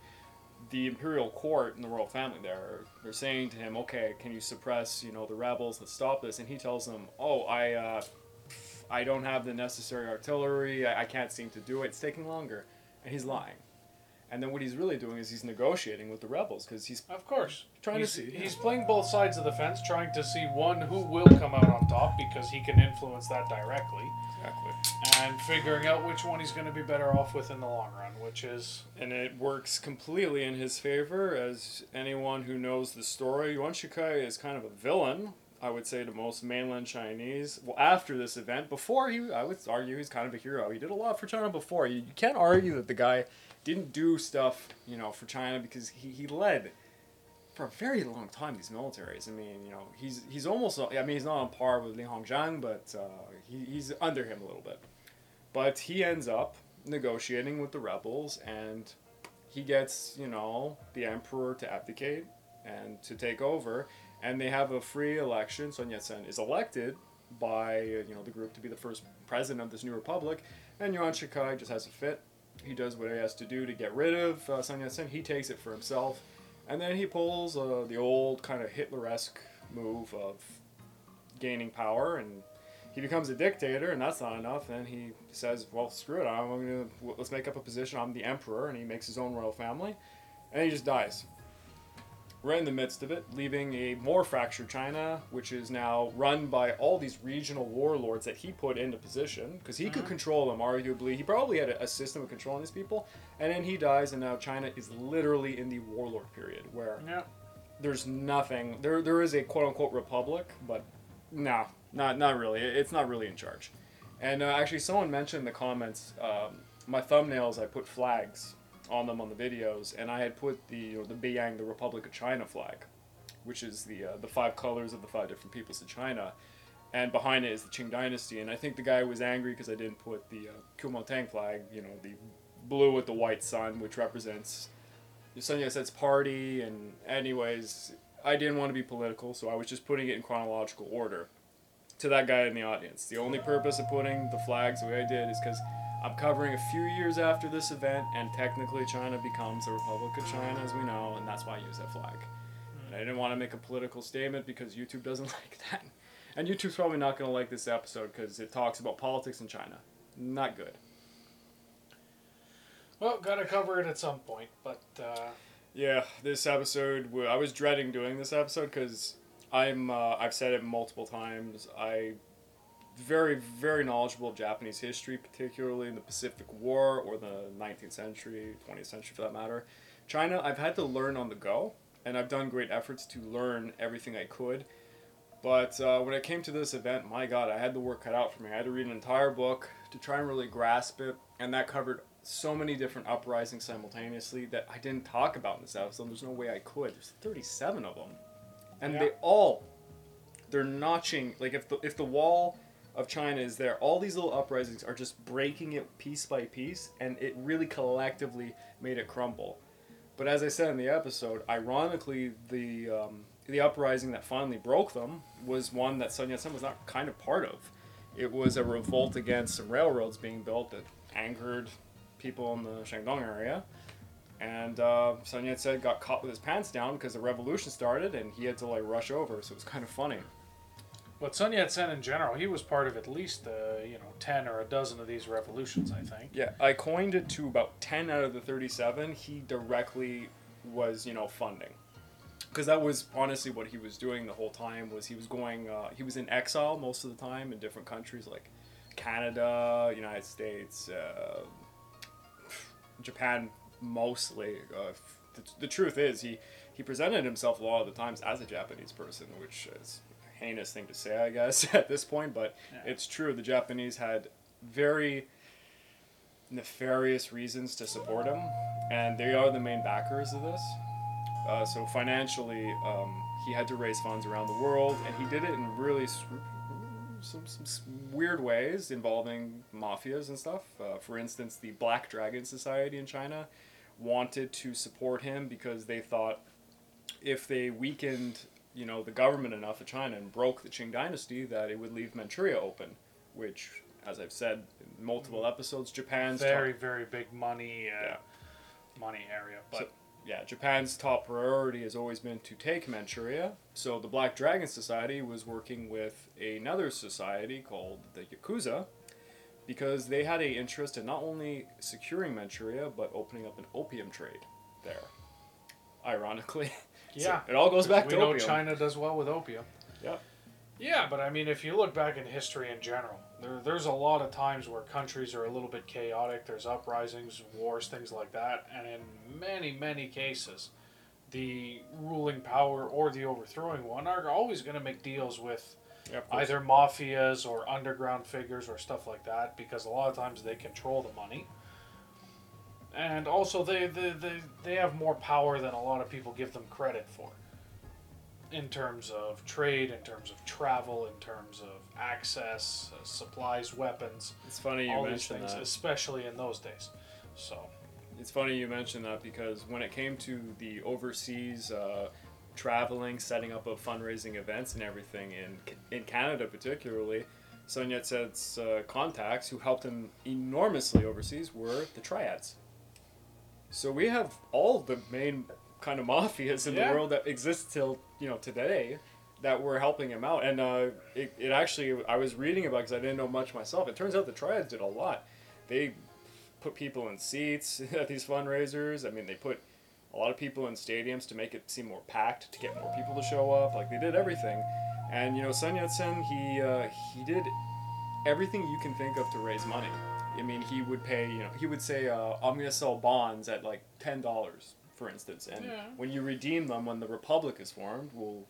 the imperial court and the royal family there they're saying to him, "Okay, can you suppress, you know, the rebels? Let's stop this." And he tells them, "Oh, I uh, I don't have the necessary artillery. I, I can't seem to do it. It's taking longer." And he's lying. And then what he's really doing is he's negotiating with the rebels because he's Of course. Trying to he's, see- He's playing both sides of the fence, trying to see one who will come out on top because he can influence that directly, exactly. and figuring out which one he's going to be better off with in the long run, which is and it works completely in his favor. As anyone who knows the story, Yuan Shikai is kind of a villain. I would say to most mainland Chinese. Well, after this event, before he, I would argue he's kind of a hero. He did a lot for China before. You, you can't argue that the guy didn't do stuff, you know, for China because he, he led for a very long time these militaries. I mean, you know, he's he's almost. I mean, he's not on par with Li Hongzhang, but uh, he, he's under him a little bit. But he ends up negotiating with the rebels, and he gets, you know, the emperor to abdicate and to take over, and they have a free election. Sun Yat-sen is elected by, you know, the group to be the first president of this new republic, and Yuan Shikai just has a fit. He does what he has to do to get rid of uh, Sun Yat-sen. He takes it for himself, and then he pulls uh, the old kind of Hitler-esque move of gaining power and he becomes a dictator, and that's not enough. Then he says, "Well, screw it. I'm gonna let's make up a position. I'm the emperor," and he makes his own royal family, and he just dies. Right in the midst of it, leaving a more fractured China, which is now run by all these regional warlords that he put into position, because he could control them. Arguably, he probably had a, a system of controlling these people, and then he dies, and now China is literally in the warlord period, where yeah. there's nothing. There, there is a quote unquote republic, but no, not not really. It's not really in charge. And uh, actually, someone mentioned in the comments um, my thumbnails. I put flags on them on the videos, and I had put the you know, the Beiyang, the Republic of China flag, which is the uh, the five colors of the five different peoples of China. And behind it is the Qing Dynasty, and I think the guy was angry because I didn't put the uh, Kuomintang flag, you know, the blue with the white sun, which represents Sun Yat-sen's party. And anyways, I didn't want to be political, so I was just putting it in chronological order to that guy in the audience. The only purpose of putting the flags the way I did is because I'm covering a few years after this event, and technically China becomes the Republic of China, as we know, and that's why I use that flag. And I didn't want to make a political statement because YouTube doesn't like that. And YouTube's probably not going to like this episode because it talks about politics in China. Not good. Well, gotta cover it at some point, but uh, Yeah, this episode. I was dreading doing this episode because I'm. Uh, I've said it multiple times. I very, very knowledgeable of Japanese history, particularly in the Pacific War or the 19th century, 20th century for that matter. China, I've had to learn on the go, and I've done great efforts to learn everything I could. But uh, when it came to this event, my God, I had the work cut out for me. I had to read an entire book to try and really grasp it, and that covered so many different uprisings simultaneously that I didn't talk about in this episode. There's no way I could. There's 37 of them, and Yeah. they all they're notching like if the if the wall of China is there, all these little uprisings are just breaking it piece by piece, and it really collectively made it crumble. But as I said in the episode, ironically, the um, the uprising that finally broke them was one that Sun Yat-sen was not kind of part of. It was a revolt against some railroads being built that angered people in the Shandong area. And uh, Sun Yat-sen got caught with his pants down because the revolution started, and he had to like rush over. So it was kind of funny. But Sun Yat sen in general, he was part of at least uh, you know ten or a dozen of these revolutions, I think. Yeah, I coined it to about 10 out of the 37 he directly was, you know, funding. Because that was honestly what he was doing the whole time was he was going uh, he was in exile most of the time in different countries like Canada, United States, uh, Japan mostly. Uh, the, the truth is he he presented himself a lot of the times as a Japanese person, which is heinous thing to say, I guess, at this point, but Yeah. it's true. The Japanese had very nefarious reasons to support him, and they are the main backers of this. Uh, so financially, um, he had to raise funds around the world, and he did it in really some, some weird ways involving mafias and stuff. Uh, for instance, the Black Dragon Society in China wanted to support him because they thought if they weakened, you know, the government enough of China and broke the Qing dynasty, that it would leave Manchuria open, which, as I've said in multiple episodes, Japan's top- Very very big money uh, Yeah. money area. But So, yeah, Japan's top priority has always been to take Manchuria. So the Black Dragon Society was working with another society called the Yakuza because they had a interest in not only securing Manchuria but opening up an opium trade there. Ironically, So yeah, it all goes back we to know opium. China does well with opium. Yeah. Yeah, but I mean, if you look back in history in general, there, there's a lot of times where countries are a little bit chaotic. There's uprisings, wars, things like that, and in many, many cases, the ruling power or the overthrowing one are always going to make deals with Yeah, either mafias or underground figures or stuff like that because a lot of times they control the money. And also, they, they, they, they have more power than a lot of people give them credit for. In terms of trade, in terms of travel, in terms of access, uh, supplies, weapons, It's funny you all these mentioned things, that. especially in those days. So, It's funny you mentioned that because when it came to the overseas uh, traveling, setting up of fundraising events and everything in in Canada particularly, Sun Yat-sen's uh, contacts who helped him enormously overseas were the triads. So we have all the main kind of mafias in Yeah. the world that exist till you know today that were helping him out, and uh, it, it actually I was reading about because I didn't know much myself. It turns out the triads did a lot. They put people in seats at these fundraisers. I mean, they put a lot of people in stadiums to make it seem more packed, to get more people to show up. Like they did everything, and you know, Sun Yat-sen, he uh, he did everything you can think of to raise money. I mean, he would pay. You know, he would say, uh, "I'm gonna sell bonds at like ten dollars, for instance, and Yeah. when you redeem them, when the republic is formed, will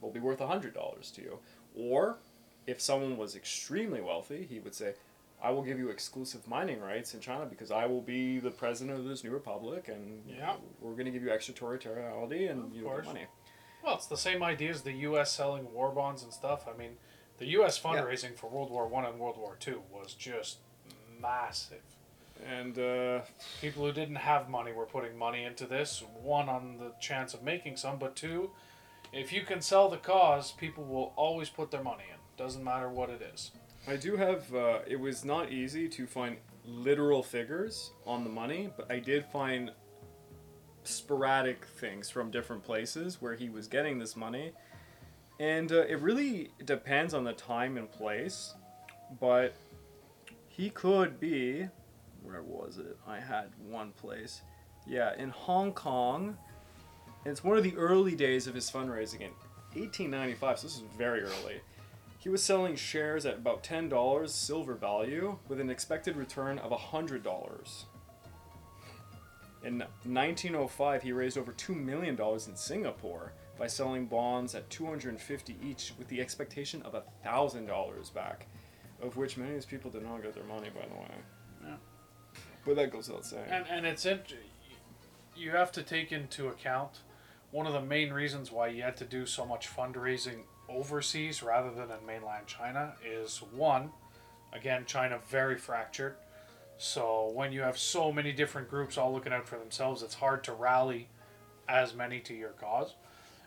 will be worth hundred dollars to you." Or, if someone was extremely wealthy, he would say, I will give you exclusive mining rights in China because I will be the president of this new republic, and Yeah. we're going to give you extraterritoriality and Of you know, money. well, it's the same idea as the U.S. selling war bonds and stuff. I mean, the U.S. fundraising for World War One and World War Two was just massive. And uh, People who didn't have money were putting money into this. One, on the chance of making some, but two, if you can sell the cause, people will always put their money in. Doesn't matter what it is. I do have. Uh, it was not easy to find literal figures on the money, but I did find sporadic things from different places where he was getting this money, and uh, it really depends on the time and place. But he could be. Where was it? I had one place. Yeah, in Hong Kong. It's one of the early days of his fundraising in 1895, so this is very early He was selling shares at about ten dollars silver value, with an expected return of hundred dollars. In 1905, he raised over two million dollars in Singapore by selling bonds at 250 each, with the expectation of thousand dollars back, of which many of these people did not get their money, by the way. Yeah. But that goes without saying. And and it's int- you have to take into account one of the main reasons why you had to do so much fundraising overseas rather than in mainland China is one, again China very fractured. So when you have so many different groups all looking out for themselves, it's hard to rally as many to your cause.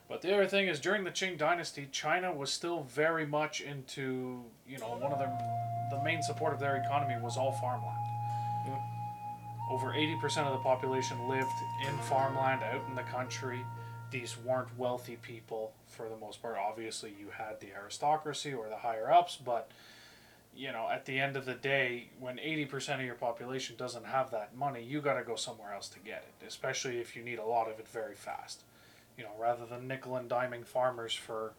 But the other thing is during the Qing dynasty, China was still very much into, you know, one of their the main support of their economy was all farmland. Over 80% of the population lived in farmland out in the country. These weren't wealthy people for the most part. Obviously, you had the aristocracy or the higher ups, but you know, at the end of the day, when 80% of your population doesn't have that money, you got to go somewhere else to get it, especially if you need a lot of it very fast. You know, rather than nickel and diming farmers for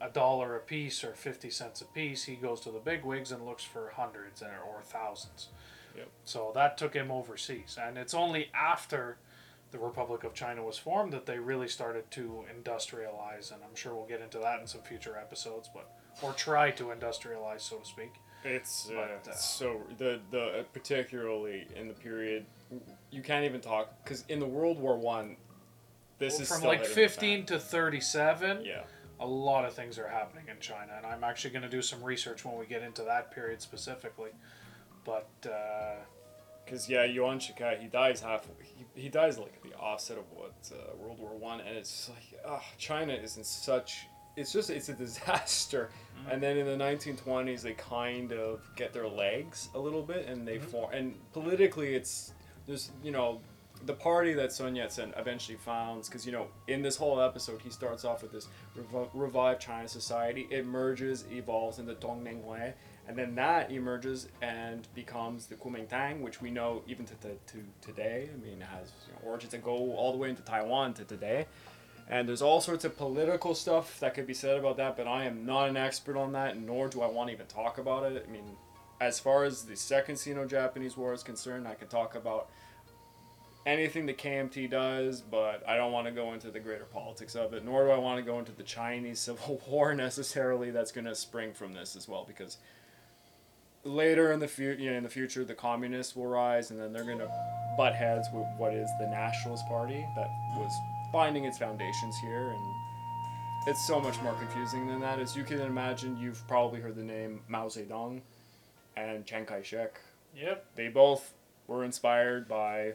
a dollar a piece or 50 cents a piece, he goes to the big wigs and looks for hundreds or, or thousands. Yep. So that took him overseas. And it's only after the Republic of China was formed that they really started to industrialize. And I'm sure we'll get into that in some future episodes, but or try to industrialize, so to speak. It's uh, But, uh, so the the particularly in the period you can't even talk because in the World War One, this Well, is from like 15 to 37. Yeah, a lot of things are happening in China, and I'm actually going to do some research when we get into that period specifically. But uh, because yeah, Yuan Shikai he dies half he, he dies like at the offset of what uh, World War One, and it's like ah, China is in such it's just it's a disaster. And then in the 1920s, they kind of get their legs a little bit, and they form. And politically, it's there's you know the party that Sun Yat Sen eventually founds, because you know in this whole episode he starts off with this rev- revived China society. It merges, evolves into Tongmenghui, and then that emerges and becomes the Kuomintang, which we know even to, to, to today. I mean, has you know, origins that go all the way into Taiwan to today. And there's all sorts of political stuff that could be said about that, but I am not an expert on that, nor do I want to even talk about it. I mean, as far as the Second Sino-Japanese War is concerned, I could talk about anything the KMT does, but I don't want to go into the greater politics of it, nor do I want to go into the Chinese Civil War necessarily. That's going to spring from this as well, because later in the future, you know, in the future, the communists will rise, and then they're going to butt heads with what is the Nationalist Party that was finding its foundations here, and it's so much more confusing than that. As you can imagine, you've probably heard the name Mao Zedong and Chiang Kai-shek. yep, They both were inspired by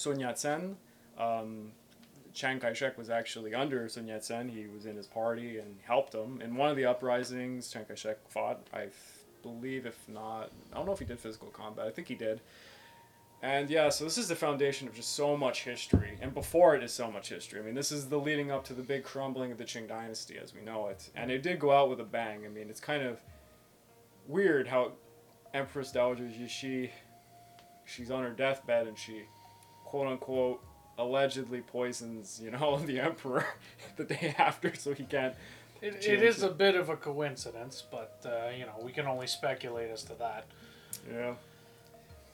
Sun Yat-sen. Um, Chiang Kai-shek was actually under Sun Yat-sen. He was in his party and helped him. In one of the uprisings, Chiang Kai-shek fought. I f- believe, if not, I don't know if he did physical combat. I think he did. And yeah, so this is the foundation of just so much history. And before it is so much history. I mean, this is the leading up to the big crumbling of the Qing dynasty as we know it. And it did go out with a bang. I mean, it's kind of weird how Empress Dowager Cixi, she's on her deathbed and she, quote unquote, allegedly poisons, you know, the emperor the day after so he can't. it, it is a bit of a coincidence, but uh, you know we can only speculate as to that. Yeah.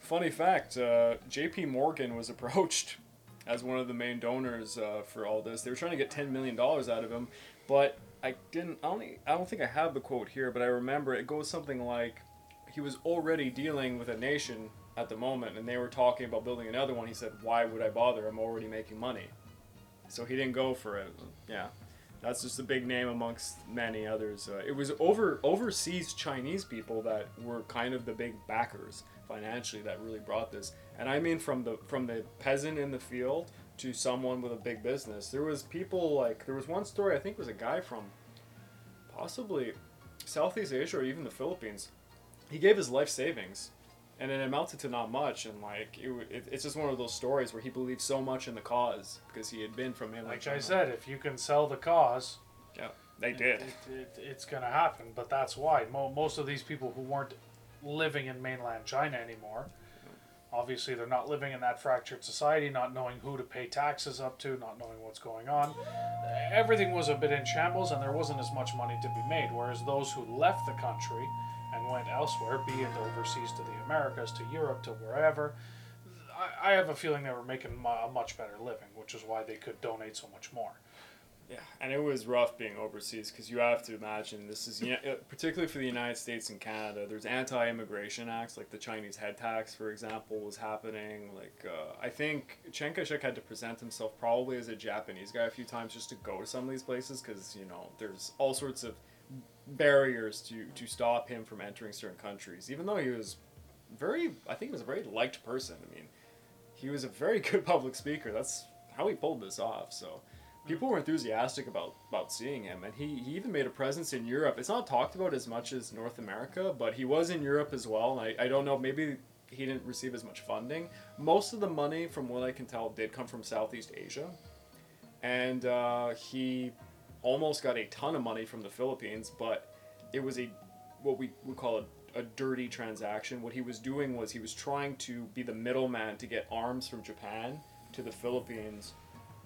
Funny fact uh, JP Morgan was approached as one of the main donors uh, for all this. They were trying to get $10 million out of him, but I didn't, I, only, I don't think I have the quote here, but I remember it goes something like he was already dealing with a nation at the moment and they were talking about building another one. He said, Why would I bother? I'm already making money. So he didn't go for it. Yeah. That's just a big name amongst many others. Uh, it was over overseas Chinese people that were kind of the big backers financially that really brought this. And I mean from the from the peasant in the field to someone with a big business. There was people like there was one story I think was a guy from possibly Southeast Asia or even the Philippines. He gave his life savings and it amounted to not much and like it, it, it's just one of those stories where he believed so much in the cause because he had been from mainland Like China. I said, if you can sell the cause, yeah they did It, it, it's going to happen. But that's why Mo- most of these people who weren't living in mainland China anymore Obviously, they're not living in that fractured society, not knowing who to pay taxes up to, not knowing what's going on. Everything was a bit in shambles, and there wasn't as much money to be made. Whereas those who left the country and went elsewhere, be it overseas to the Americas, to Europe, to wherever, I, I have a feeling they were making a much better living, which is why they could donate so much more. Yeah, and it was rough being overseas because you have to imagine this is you know, uh, particularly for the United States and Canada. There's anti-immigration acts like the Chinese head tax, for example, was happening. Like uh, I think Chiang Kai-shek had to present himself probably as a Japanese guy a few times just to go to some of these places because you know there's all sorts of barriers to to stop him from entering certain countries. Even though he was very, I think he was a very liked person. I mean, he was a very good public speaker. That's how he pulled this off. So people were enthusiastic about about seeing him and he, he even made a presence in europe it's not talked about as much as north america but he was in europe as well and I, I don't know maybe he didn't receive as much funding most of the money from what i can tell did come from southeast asia and uh, he almost got a ton of money from the philippines but it was a what we would call a, a dirty transaction what he was doing was he was trying to be the middleman to get arms from japan to the philippines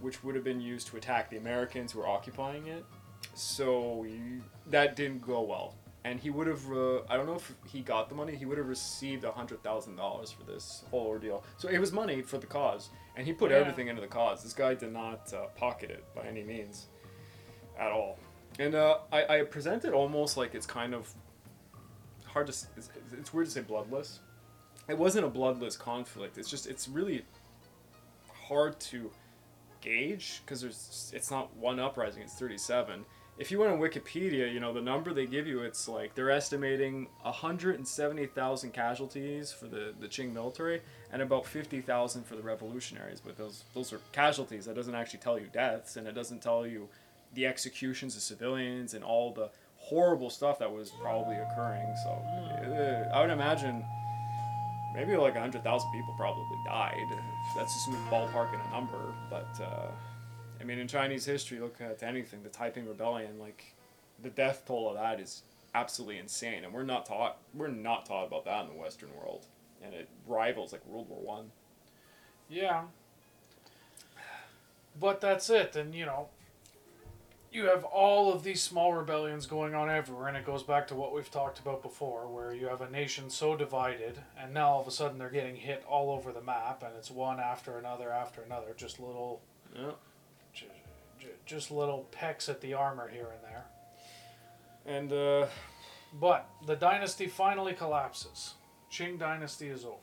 which would have been used to attack the Americans who were occupying it. So he, that didn't go well. And he would have, uh, I don't know if he got the money, he would have received $100,000 for this whole ordeal. So it was money for the cause. And he put Yeah. everything into the cause. This guy did not uh, pocket it by any means at all. And uh, I, I present it almost like it's kind of hard to, it's, it's weird to say bloodless. It wasn't a bloodless conflict. It's just, it's really hard to gauge because there's it's not one uprising it's 37 if you went on wikipedia you know the number they give you it's like they're estimating 170000 casualties for the the qing military and about 50000 for the revolutionaries but those those are casualties that doesn't actually tell you deaths and it doesn't tell you the executions of civilians and all the horrible stuff that was probably occurring so uh, i would imagine maybe like 100,000 people probably died. That's just me ballparking a number. But, uh, I mean, in Chinese history, look at anything, the Taiping Rebellion, like, the death toll of that is absolutely insane. And we're not taught, we're not taught about that in the Western world. And it rivals, like, World War One. Yeah. But that's it. And, you know, you have all of these small rebellions going on everywhere. And it goes back to what we've talked about before, where you have a nation so divided, and now all of a sudden they're getting hit all over the map, and it's one after another after another. Just little, Yeah. j- j- just little pecks at the armor here and there. And, uh, But the dynasty finally collapses. Qing dynasty is over.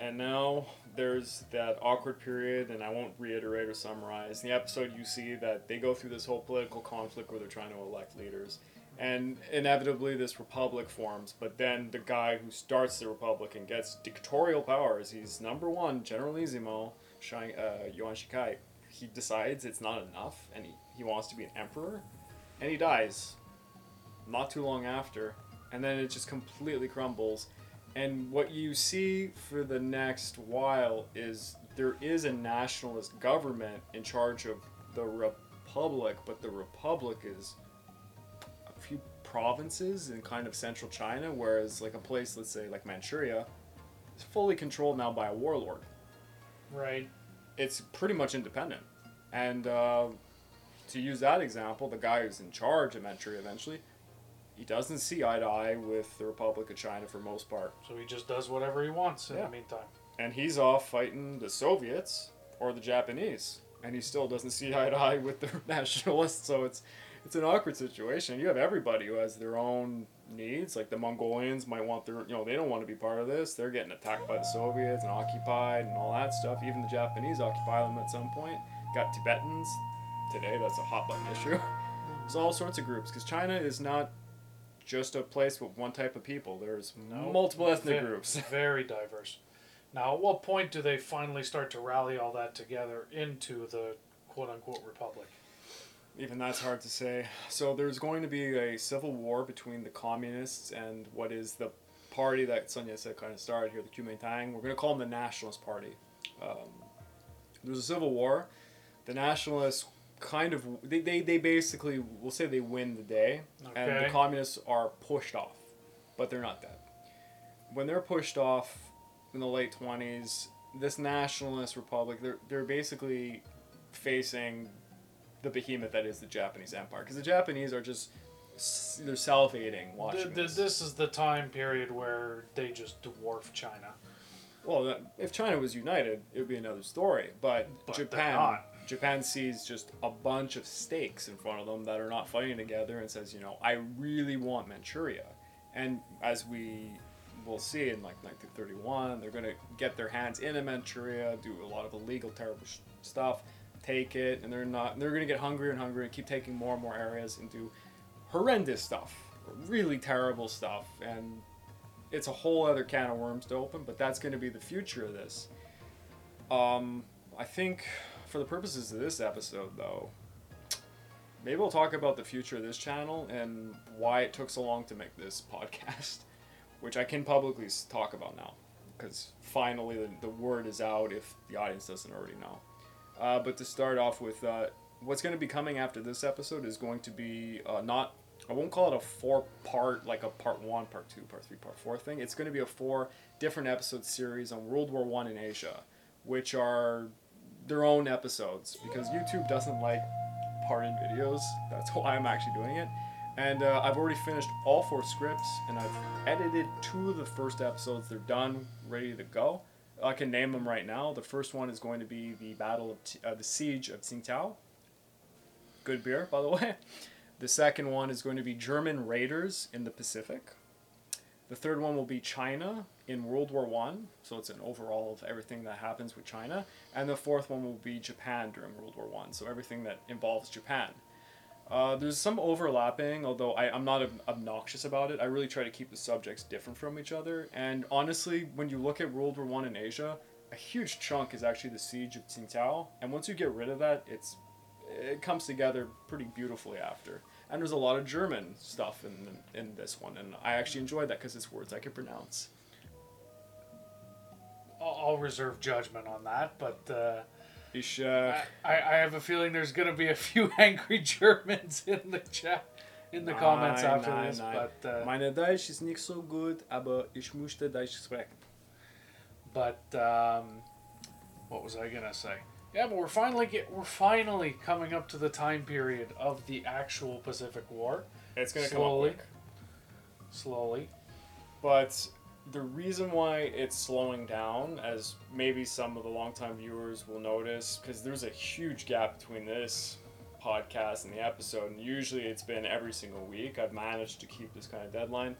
And now there's that awkward period, and I won't reiterate or summarize. In the episode, you see that they go through this whole political conflict where they're trying to elect leaders. And inevitably, this republic forms. But then the guy who starts the republic and gets dictatorial powers, he's number one, Generalissimo, Shang, uh, Yuan Shikai. He decides it's not enough, and he, he wants to be an emperor, and he dies not too long after. And then it just completely crumbles. And what you see for the next while is there is a nationalist government in charge of the republic, but the republic is a few provinces in kind of central China, whereas like a place, let's say like Manchuria, is fully controlled now by a warlord. Right. It's pretty much independent. And uh, to use that example, the guy who's in charge of Manchuria eventually, he doesn't see eye to eye with the Republic of China for most part. So he just does whatever he wants in Yeah. the meantime. and he's off fighting the Soviets or the Japanese, and he still doesn't see eye to eye with the nationalists. So it's it's an awkward situation. You have everybody who has their own needs. Like the Mongolians might want their, you know, they don't want to be part of this. They're getting attacked by the Soviets and occupied and all that stuff. Even the Japanese occupy them at some point. Got Tibetans. Today, that's a hot button issue. There's all sorts of groups because China is not just a place with one type of people. There's No, multiple ethnic groups. Very diverse. Now, at what point do they finally start to rally all that together into the quote unquote republic? Even that's hard to say. So there's going to be a civil war between the communists and what is the party that Sun Yat-sen kind of started here, the Kuomintang. We're going to call them the Nationalist Party. Um, there's a civil war. The Nationalists kind of they, they, they basically we'll say they win the day, and the communists are pushed off, but they're not dead. When they're pushed off, in the late 20s. This nationalist republic, they're, they're basically facing the behemoth that is the Japanese Empire. Because the Japanese are just, they're salivating watching Th- th- this. is the time period where they just dwarf China. Well, if China was united, it would be another story. But, But Japan. Japan sees just a bunch of stakes in front of them that are not fighting together, and says, you know, I really want Manchuria. And as we will see in like 1931, they're going to get their hands into Manchuria, do a lot of illegal, terrible sh- stuff, take it, and they're not. They're going to get hungrier and hungrier and keep taking more and more areas and do horrendous stuff, really terrible stuff, and it's a whole other can of worms to open, but that's going to be the future of this. Um, I think for the purposes of this episode, though, maybe we'll talk about the future of this channel and why it took so long to make this podcast, which I can publicly talk about now, because finally the, the word is out if the audience doesn't already know. Uh, but to start off with, uh, what's going to be coming after this episode is going to be uh, not I won't call it a four part, like a part one, part two, part three, part four thing. It's going to be a four different episode series on World War One in Asia, which are their own episodes because YouTube doesn't like parted videos. That's why I'm actually doing it. And uh, I've already finished all four scripts and I've edited two of the first episodes. They're done, ready to go. I can name them right now. The first one is going to be the Battle of T- uh, the Siege of Tsingtao. Good beer, by the way. The second one is going to be German raiders in the Pacific. The third one will be China in World War One, so it's an overall of everything that happens with China. And the fourth one will be Japan during World War One, so everything that involves Japan. Uh, there's some overlapping, although I, I'm not ob- obnoxious about it. I really try to keep the subjects different from each other. And honestly, when you look at World War One in Asia, a huge chunk is actually the siege of Tsingtao. And once you get rid of that, it's it comes together pretty beautifully after. And there's a lot of German stuff in in this one, and I actually enjoyed that because it's words I can pronounce. I'll, reserve judgment on that, but uh, Ich, uh, I, I have a feeling there's going to be a few angry Germans in the chat, in the comments after nein, this. nein. But uh, Meine Deutsch ist nicht so gut, aber ich möchte Deutsch sprechen. but um, what was I gonna say? Yeah, but we're finally get we're finally coming up to the time period of the actual Pacific War. It's gonna Slowly. come up quick. Slowly, But the reason why it's slowing down, as maybe some of the longtime viewers will notice, because there's a huge gap between this podcast and the episode, and usually it's been every single week. I've managed to keep this kind of deadline.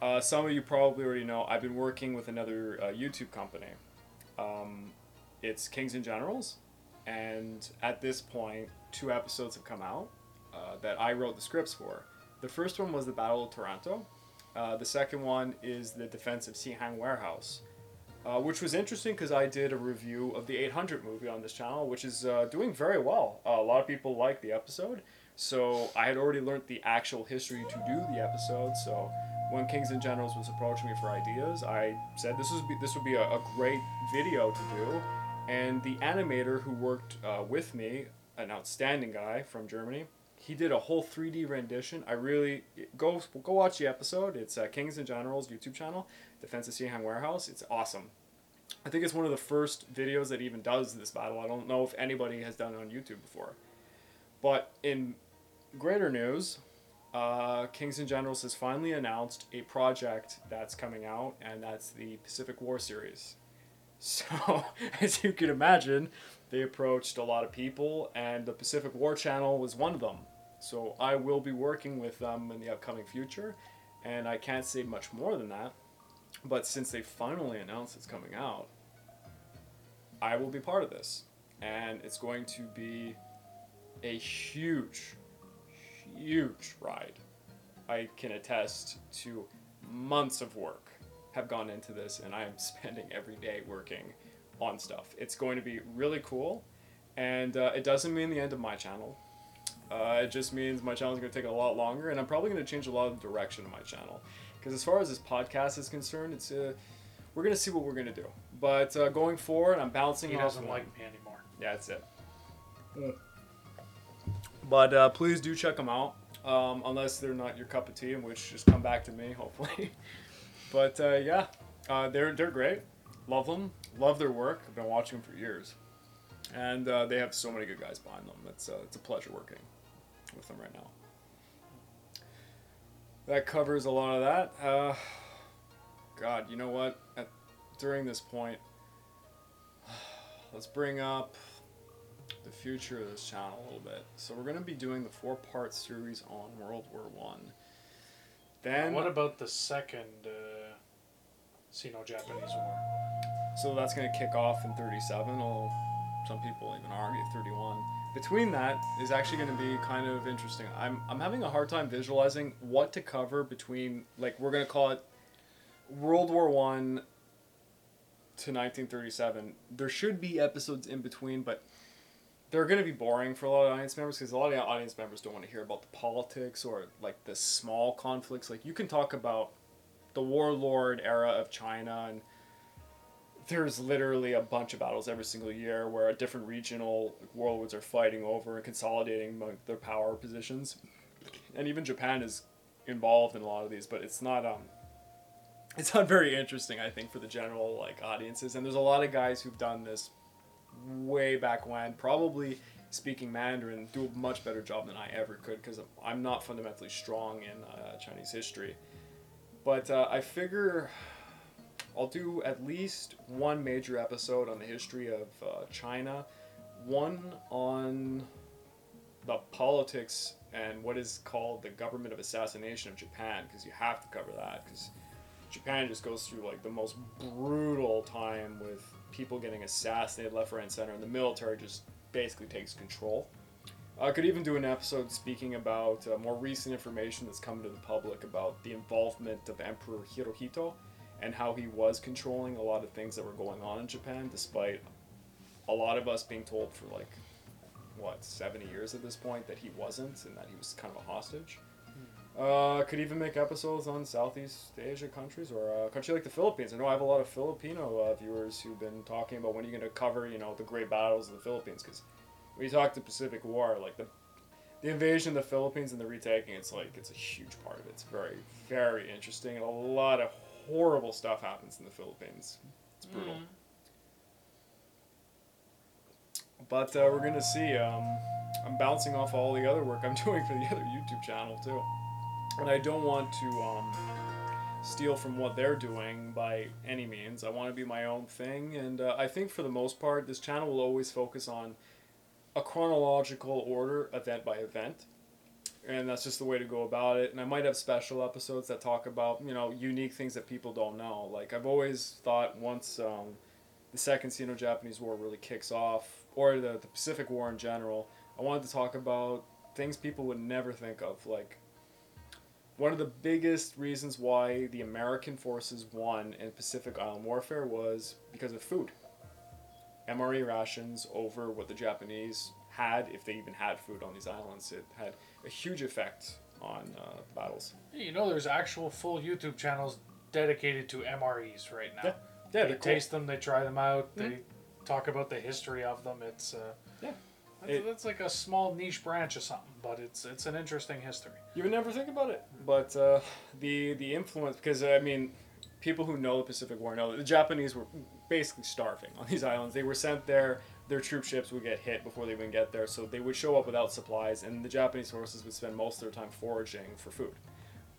Uh, some of you probably already know I've been working with another uh, YouTube company. Um, it's Kings and Generals, and at this point, two episodes have come out uh, that I wrote the scripts for. The first one was the Battle of Toronto. Uh, the second one is the defense of Sihang Warehouse, uh, which was interesting because I did a review of the 800 movie on this channel, which is uh, doing very well. Uh, a lot of people like the episode, so I had already learned the actual history to do the episode. So when Kings and Generals was approaching me for ideas, I said this would be this would be a, a great video to do. And the animator who worked uh, with me, an outstanding guy from Germany, he did a whole 3D rendition. I really go go watch the episode. It's uh, Kings and Generals YouTube channel, Defense of Sihang Warehouse. It's awesome. I think it's one of the first videos that even does this battle. I don't know if anybody has done it on YouTube before. But in greater news, uh, Kings and Generals has finally announced a project that's coming out, and that's the Pacific War series. So, as you can imagine, they approached a lot of people, and the Pacific War Channel was one of them. So, I will be working with them in the upcoming future, and I can't say much more than that. But since they finally announced it's coming out, I will be part of this. And it's going to be a huge, huge ride. I can attest to months of work have gone into this, and I am spending every day working on stuff. It's going to be really cool, and uh, it doesn't mean the end of my channel. Uh, it just means my channel is going to take a lot longer, and I'm probably going to change a lot of the direction of my channel. Because as far as this podcast is concerned, it's uh, we're going to see what we're going to do. But uh, going forward, I'm balancing. he doesn't like me anymore. Yeah, that's it. But uh, please do check them out. Um, unless they're not your cup of tea, in which just come back to me, hopefully. but uh, yeah, uh, they're they're great. love them, love their work. I've been watching them for years, and uh, they have so many good guys behind them. It's uh, it's a pleasure working with them right now. That covers a lot of that. Uh, God, you know what? At, during this point, let's bring up the future of this channel a little bit. So we're going to be doing the four-part series on World War One. Then what about the second uh, Sino-Japanese War? So that's going to kick off in 37, although some people even argue 31. Between that is actually going to be kind of interesting. I'm, I'm having a hard time visualizing what to cover between, like, we're going to call it World War One to 1937. There should be episodes in between, but they're going to be boring for a lot of audience members because a lot of audience members don't want to hear about the politics or, like, the small conflicts. Like, you can talk about the warlord era of China and there's literally a bunch of battles every single year where different regional warlords are fighting over and consolidating their power positions, and even Japan is involved in a lot of these, but it's not um, it's not very interesting. I think for the general like audiences, and there's a lot of guys who've done this way back when, probably speaking Mandarin, do a much better job than I ever could because I'm not fundamentally strong in uh, Chinese history, but uh, I figure. I'll do at least one major episode on the history of uh, China, one on the politics and what is called the government of assassination of Japan, because you have to cover that, because Japan just goes through like the most brutal time with people getting assassinated left, right, and center, and the military just basically takes control. I could even do an episode speaking about uh, more recent information that's come to the public about the involvement of Emperor Hirohito and how he was controlling a lot of things that were going on in Japan, despite a lot of us being told for like what 70 years at this point that he wasn't and that he was kind of a hostage. Uh, could even make episodes on Southeast Asia countries or a country like the Philippines. I know I have a lot of Filipino uh, viewers who've been talking about when are you going to cover, you know, the great battles of the Philippines because when you talk the Pacific War, like the the invasion of the Philippines and the retaking, it's like it's a huge part of it. It's very very interesting and a lot of horrible stuff happens in the Philippines. It's brutal. But uh, we're gonna see. Um, I'm bouncing off all the other work I'm doing for the other YouTube channel too, and I don't want to um, steal from what they're doing by any means. I want to be my own thing, and uh, I think for the most part, this channel will always focus on a chronological order, event by event and that's just the way to go about it. And I might have special episodes that talk about you know unique things that people don't know. Like I've always thought once um, the second Sino-Japanese War really kicks off, or the, the Pacific War in general, I wanted to talk about things people would never think of. Like one of the biggest reasons why the American forces won in Pacific Island warfare was because of food. MRE rations over what the Japanese had, if they even had food on these islands. It had a huge effect on uh, battles. You know, there's actual full YouTube channels dedicated to MREs right now. Yeah, yeah, they they're cool. taste them, they try them out, they talk about the history of them. It's uh, Yeah. that's, It- that's like a small niche branch of something, but it's it's an interesting history. You would never think about it, but uh, the the influence because I mean, people who know the Pacific War know that the Japanese were basically starving on these islands. They were sent there. Their troop ships would get hit before they even get there, so they would show up without supplies, and the Japanese forces would spend most of their time foraging for food.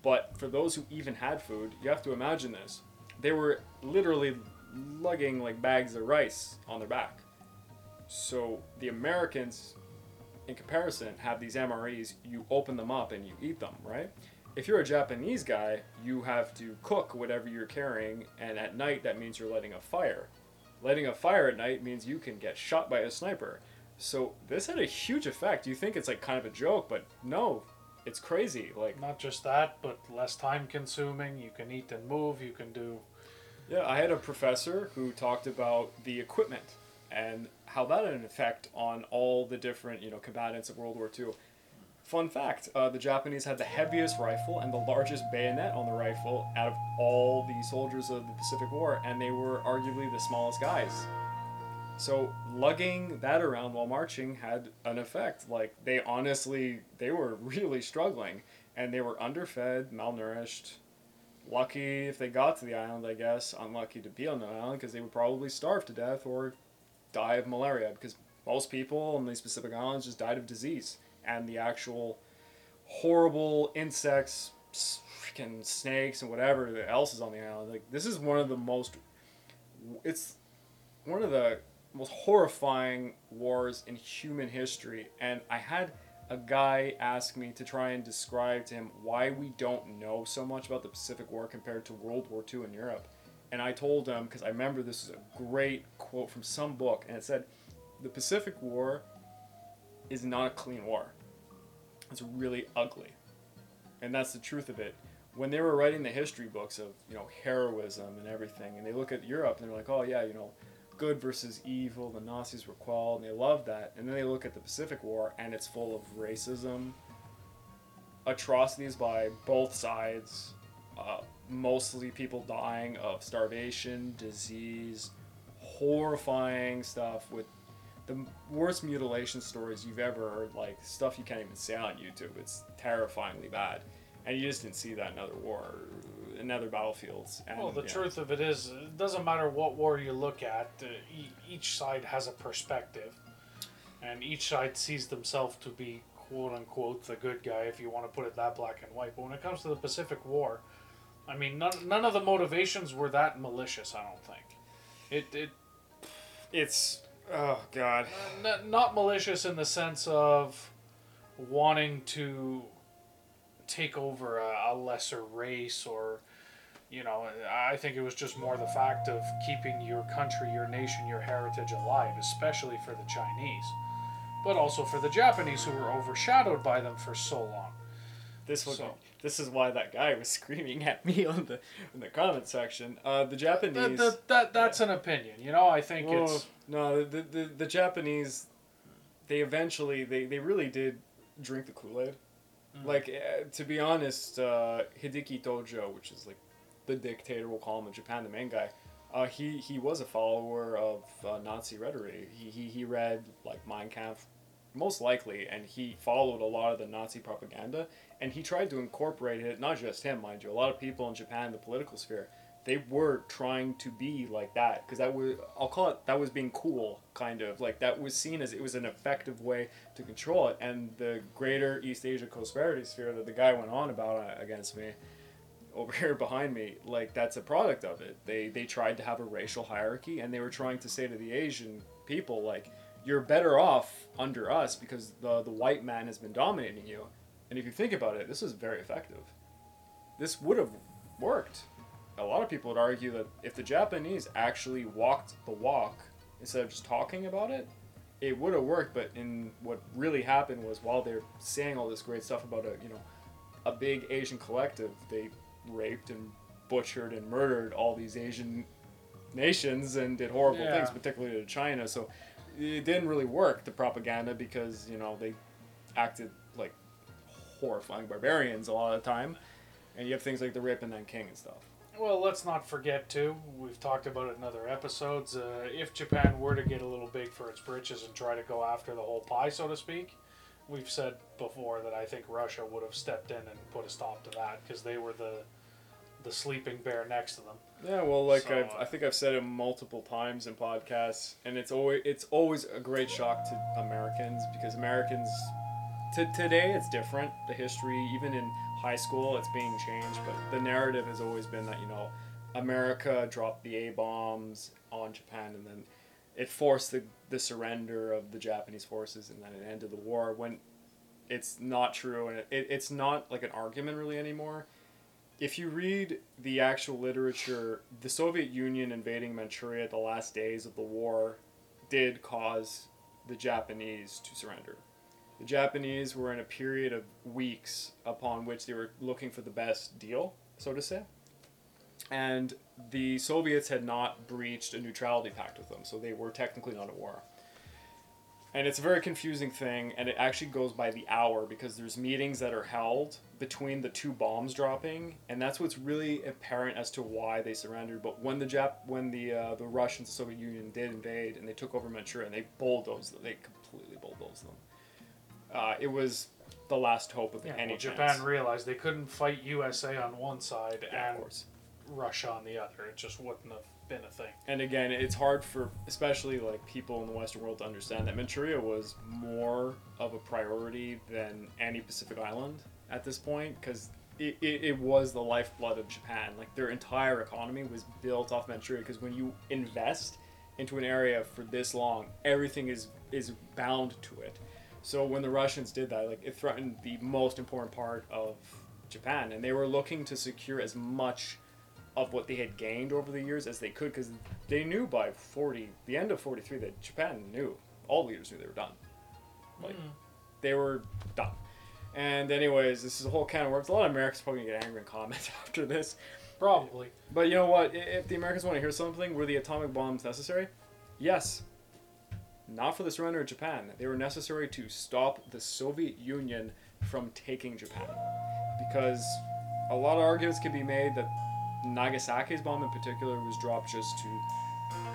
But for those who even had food, you have to imagine this: they were literally lugging like bags of rice on their back. So the Americans in comparison, have these MREs, you open them up and you eat them, right? If you're a Japanese guy, you have to cook whatever you're carrying, and at night that means you're lighting a fire. Lighting a fire at night means you can get shot by a sniper. So this had a huge effect. You think it's like kind of a joke, but no, it's crazy. Like, Not just that, but less time consuming. You can eat and move. You can do. yeah, I had a professor who talked about the equipment and how that had an effect on all the different, you know, combatants of World War II. Fun fact: uh, the Japanese had the heaviest rifle and the largest bayonet on the rifle out of all the soldiers of the Pacific War, and they were arguably the smallest guys. So lugging that around while marching had an effect. Like they honestly, they were really struggling, and they were underfed, malnourished, lucky if they got to the island, I guess. Unlucky to be on the island because they would probably starve to death or die of malaria because most people on these Pacific Islands just died of disease and the actual horrible insects, freaking snakes, and whatever else is on the island. Like this is one of the most. It's one of the most horrifying wars in human history, and I had a guy ask me to try and describe to him why we don't know so much about the Pacific War compared to World War II in Europe. And I told him, because I remember this is a great quote from some book, and it said, The Pacific War is not a clean war. It's really ugly. And that's the truth of it. When they were writing the history books of, you know, heroism and everything, and they look at Europe and they're like, oh, yeah, you know, good versus evil, the Nazis were quelled, and they love that. And then they look at the Pacific War and it's full of racism, atrocities by both sides, uh, mostly people dying of starvation, disease, horrifying stuff with the worst mutilation stories you've ever heard, like stuff you can't even say on YouTube. It's terrifyingly bad. And you just didn't see that in other war, in other battlefields. And, Well, the yeah. truth of it is, it doesn't matter what war you look at, uh, e- each side has a perspective. And each side sees themselves to be, quote unquote, the good guy, if you want to put it that black and white. But when it comes to the Pacific War, I mean, none, none of the motivations were that malicious, I don't think. It, it It's, oh, God. n- not malicious in the sense of wanting to take over a, a lesser race or you know i think it was just more the fact of keeping your country your nation your heritage alive especially for the chinese but also for the japanese who were overshadowed by them for so long This was, So- this is why that guy was screaming at me on the in the comment section. Uh, the that, Japanese. that, that, that's an opinion you know i think Well, it's no, the, the the Japanese, they eventually they, they really did drink the Kool Aid. Like uh, to be honest, uh, Hideki Tojo, which is like the dictator, we'll call him in Japan, the main guy. Uh, he he was a follower of uh, Nazi rhetoric. He, he he read like Mein Kampf, most likely, and he followed a lot of the Nazi propaganda. And he tried to incorporate it. Not just him, mind you. A lot of people in Japan, the political sphere, they were trying to be like that because that was I'll call it that was being cool kind of like that was seen as it was an effective way to control it and the greater East Asia Co-Prosperity sphere that the guy went on about uh, against me over here behind me like that's a product of it they they tried to have a racial hierarchy and they were trying to say to the Asian people like you're better off under us because the the white man has been dominating you and if you think about it this is very effective this would have worked a lot of people would argue that if the Japanese actually walked the walk instead of just talking about it, it would have worked. But in what really happened was while they're saying all this great stuff about a you know a big Asian collective, they raped and butchered and murdered all these Asian nations and did horrible Yeah. things, particularly to China. So it didn't really work the propaganda because you know they acted like horrifying barbarians a lot of the time. And you have things like the Rape of Nanking and stuff. Well, let's not forget too. We've talked about it in other episodes. Uh, if Japan were to get a little big for its britches and try to go after the whole pie, so to speak, we've said before that I think Russia would have stepped in and put a stop to that because they were the the sleeping bear next to them. Yeah, well, like So, I've, uh, I think I've said it multiple times in podcasts, and it's always it's always a great shock to Americans because Americans to today it's different. The history, even in high school, it's being changed, but the narrative has always been that you know America dropped the A bombs on Japan, and then it forced the the surrender of the Japanese forces, and then it ended the war. When it's not true, and it, it, it's not like an argument really anymore if you read the actual literature, the Soviet Union invading Manchuria at the last days of the war did cause the Japanese to surrender. The Japanese were in a period of weeks upon which they were looking for the best deal, so to say. And the Soviets had not breached a neutrality pact with them, so they were technically not at war. And it's a very confusing thing, and it actually goes by the hour because there's meetings that are held between the two bombs dropping, and that's what's really apparent as to why they surrendered. But when the Jap, when the uh, the Russians, the Soviet Union did invade and they took over Manchuria and they bulldozed them, they completely bulldozed them. Uh, it was the last hope of Yeah, any well. Japan realized they couldn't fight USA on one side Yeah, and. Russia on the other. It just wouldn't have been a thing. And again, it's hard for especially like people in the Western world to understand that Manchuria was more of a priority than any Pacific island at this point because it, it, it was the lifeblood of Japan. Like their entire economy was built off Manchuria because when you invest into an area for this long, everything is is bound to it. So when the Russians did that, like it threatened the most important part of Japan, and they were looking to secure as much of what they had gained over the years as they could because they knew by 40 the end of 43 that japan knew all leaders knew they were done. Like hmm. they were done. And anyways this is a whole can of worms. A lot of americans probably gonna get angry and comment after this. Probably. but you know what? If the americans want to hear something were the atomic bombs necessary? Yes. Not for the surrender of japan. They were necessary to stop the soviet union from taking japan. Because a lot of arguments can be made that Nagasaki's bomb in particular was dropped just to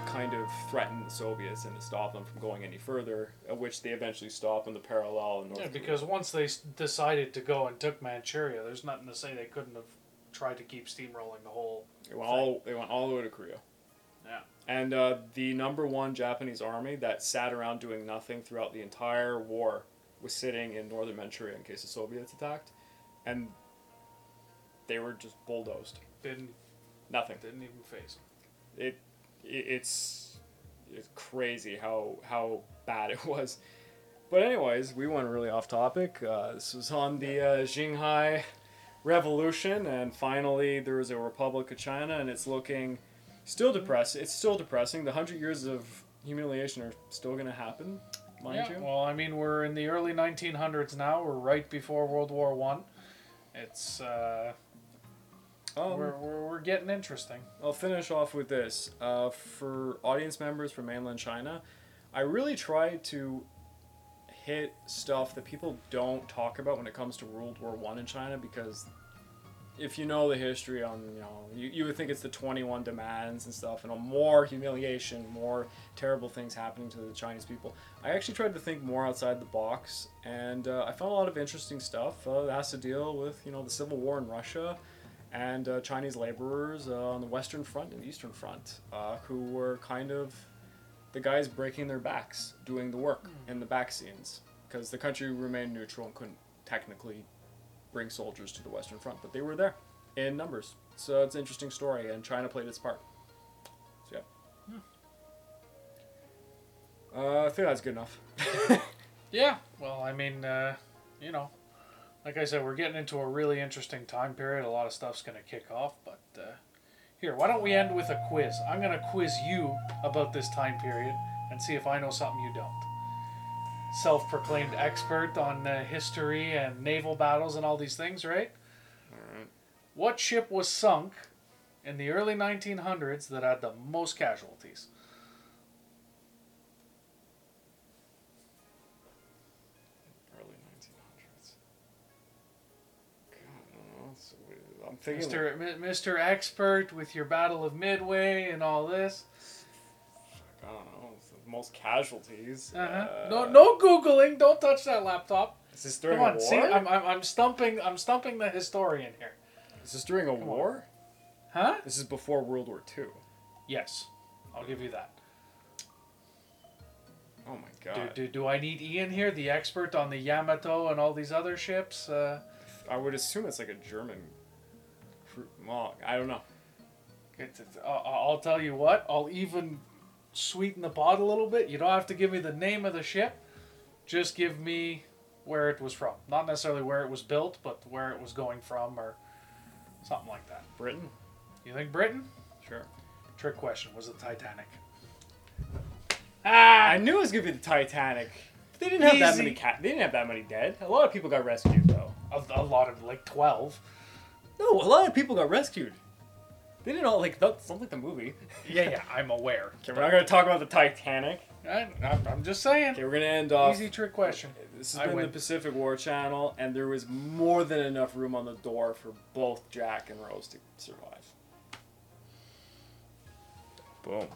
kind of threaten the Soviets and to stop them from going any further, which they eventually stopped on the parallel in North Yeah, Korea. because once they decided to go and took Manchuria, there's nothing to say they couldn't have tried to keep steamrolling the whole. They went all they went all the way to Korea. Yeah. And uh, the number one Japanese army that sat around doing nothing throughout the entire war was sitting in northern Manchuria in case the Soviets attacked, and they were just bulldozed. Didn't Nothing. didn't even faze them. it, it it's it's crazy how how bad it was. But anyways, we went really off topic. Uh, this was on the uh, Xinhai Revolution, and finally there was a Republic of China, and it's looking still depressed. It's still depressing. The hundred years of humiliation are still going to happen, mind yeah, you. well, I mean, we're in the early 1900s now. We're right before World War One. It's uh, Um, we're, we're, we're getting interesting. I'll finish off with this. Uh, for audience members from mainland China, I really try to hit stuff that people don't talk about when it comes to World War One in China because if you know the history on you know you, you would think it's the 21 demands and stuff and more humiliation more terrible things happening to the chinese people i actually tried to think more outside the box and uh, i found a lot of interesting stuff uh, that has to deal with you know the civil war in russia and uh, Chinese laborers uh, on the Western Front and Eastern Front uh, who were kind of the guys breaking their backs doing the work in the back scenes because the country remained neutral and couldn't technically bring soldiers to the Western Front, but they were there in numbers. So it's an interesting story, and China played its part. So yeah. Uh, I think that's good enough. Yeah, well, I mean, uh, you know, like I said, we're getting into a really interesting time period. A lot of stuff's going to kick off, but uh, here, why don't we end with a quiz? I'm going to quiz you about this time period and see if I know something you don't. Self proclaimed expert on uh, history and naval battles and all these things, right? Alright. What ship was sunk in the early 1900s that had the most casualties? Mr. M- Mr. Expert with your Battle of Midway and all this. I don't know. most casualties. Uh-huh. Uh, no, no googling. Don't touch that laptop. Is this during Come a on, war? see, I'm, I'm, I'm stumping. I'm stumping the historian here. Is this during a on. war? Huh? This is before World War II. Yes, I'll give you that. Oh my Do, god. do, do I need Ian here, the expert on the Yamato and all these other ships? Uh, I would assume it's like a German. Well, I don't know. it- it- I'll, I'll tell you what. I'll even sweeten the pot a little bit. You don't have to give me the name of the ship. Just give me where it was from. Not necessarily where it was built, but where it was going from, or something like that. Britain? You think Britain? Sure. Trick question. Was it Titanic? Ah, I knew it was gonna be the Titanic. They didn't have that Easy. many cat. They didn't have that many dead. A lot of people got rescued though. A, a lot of like twelve. No, a lot of people got rescued. They didn't all like that's not like the movie. Yeah, yeah, I'm aware. Okay, we're not gonna talk about the Titanic. I, I'm, I'm just saying. Okay, we're gonna end off. Easy trick question. This has I been the. Pacific War Channel, and there was more than enough room on the door for both Jack and Rose to survive. Boom.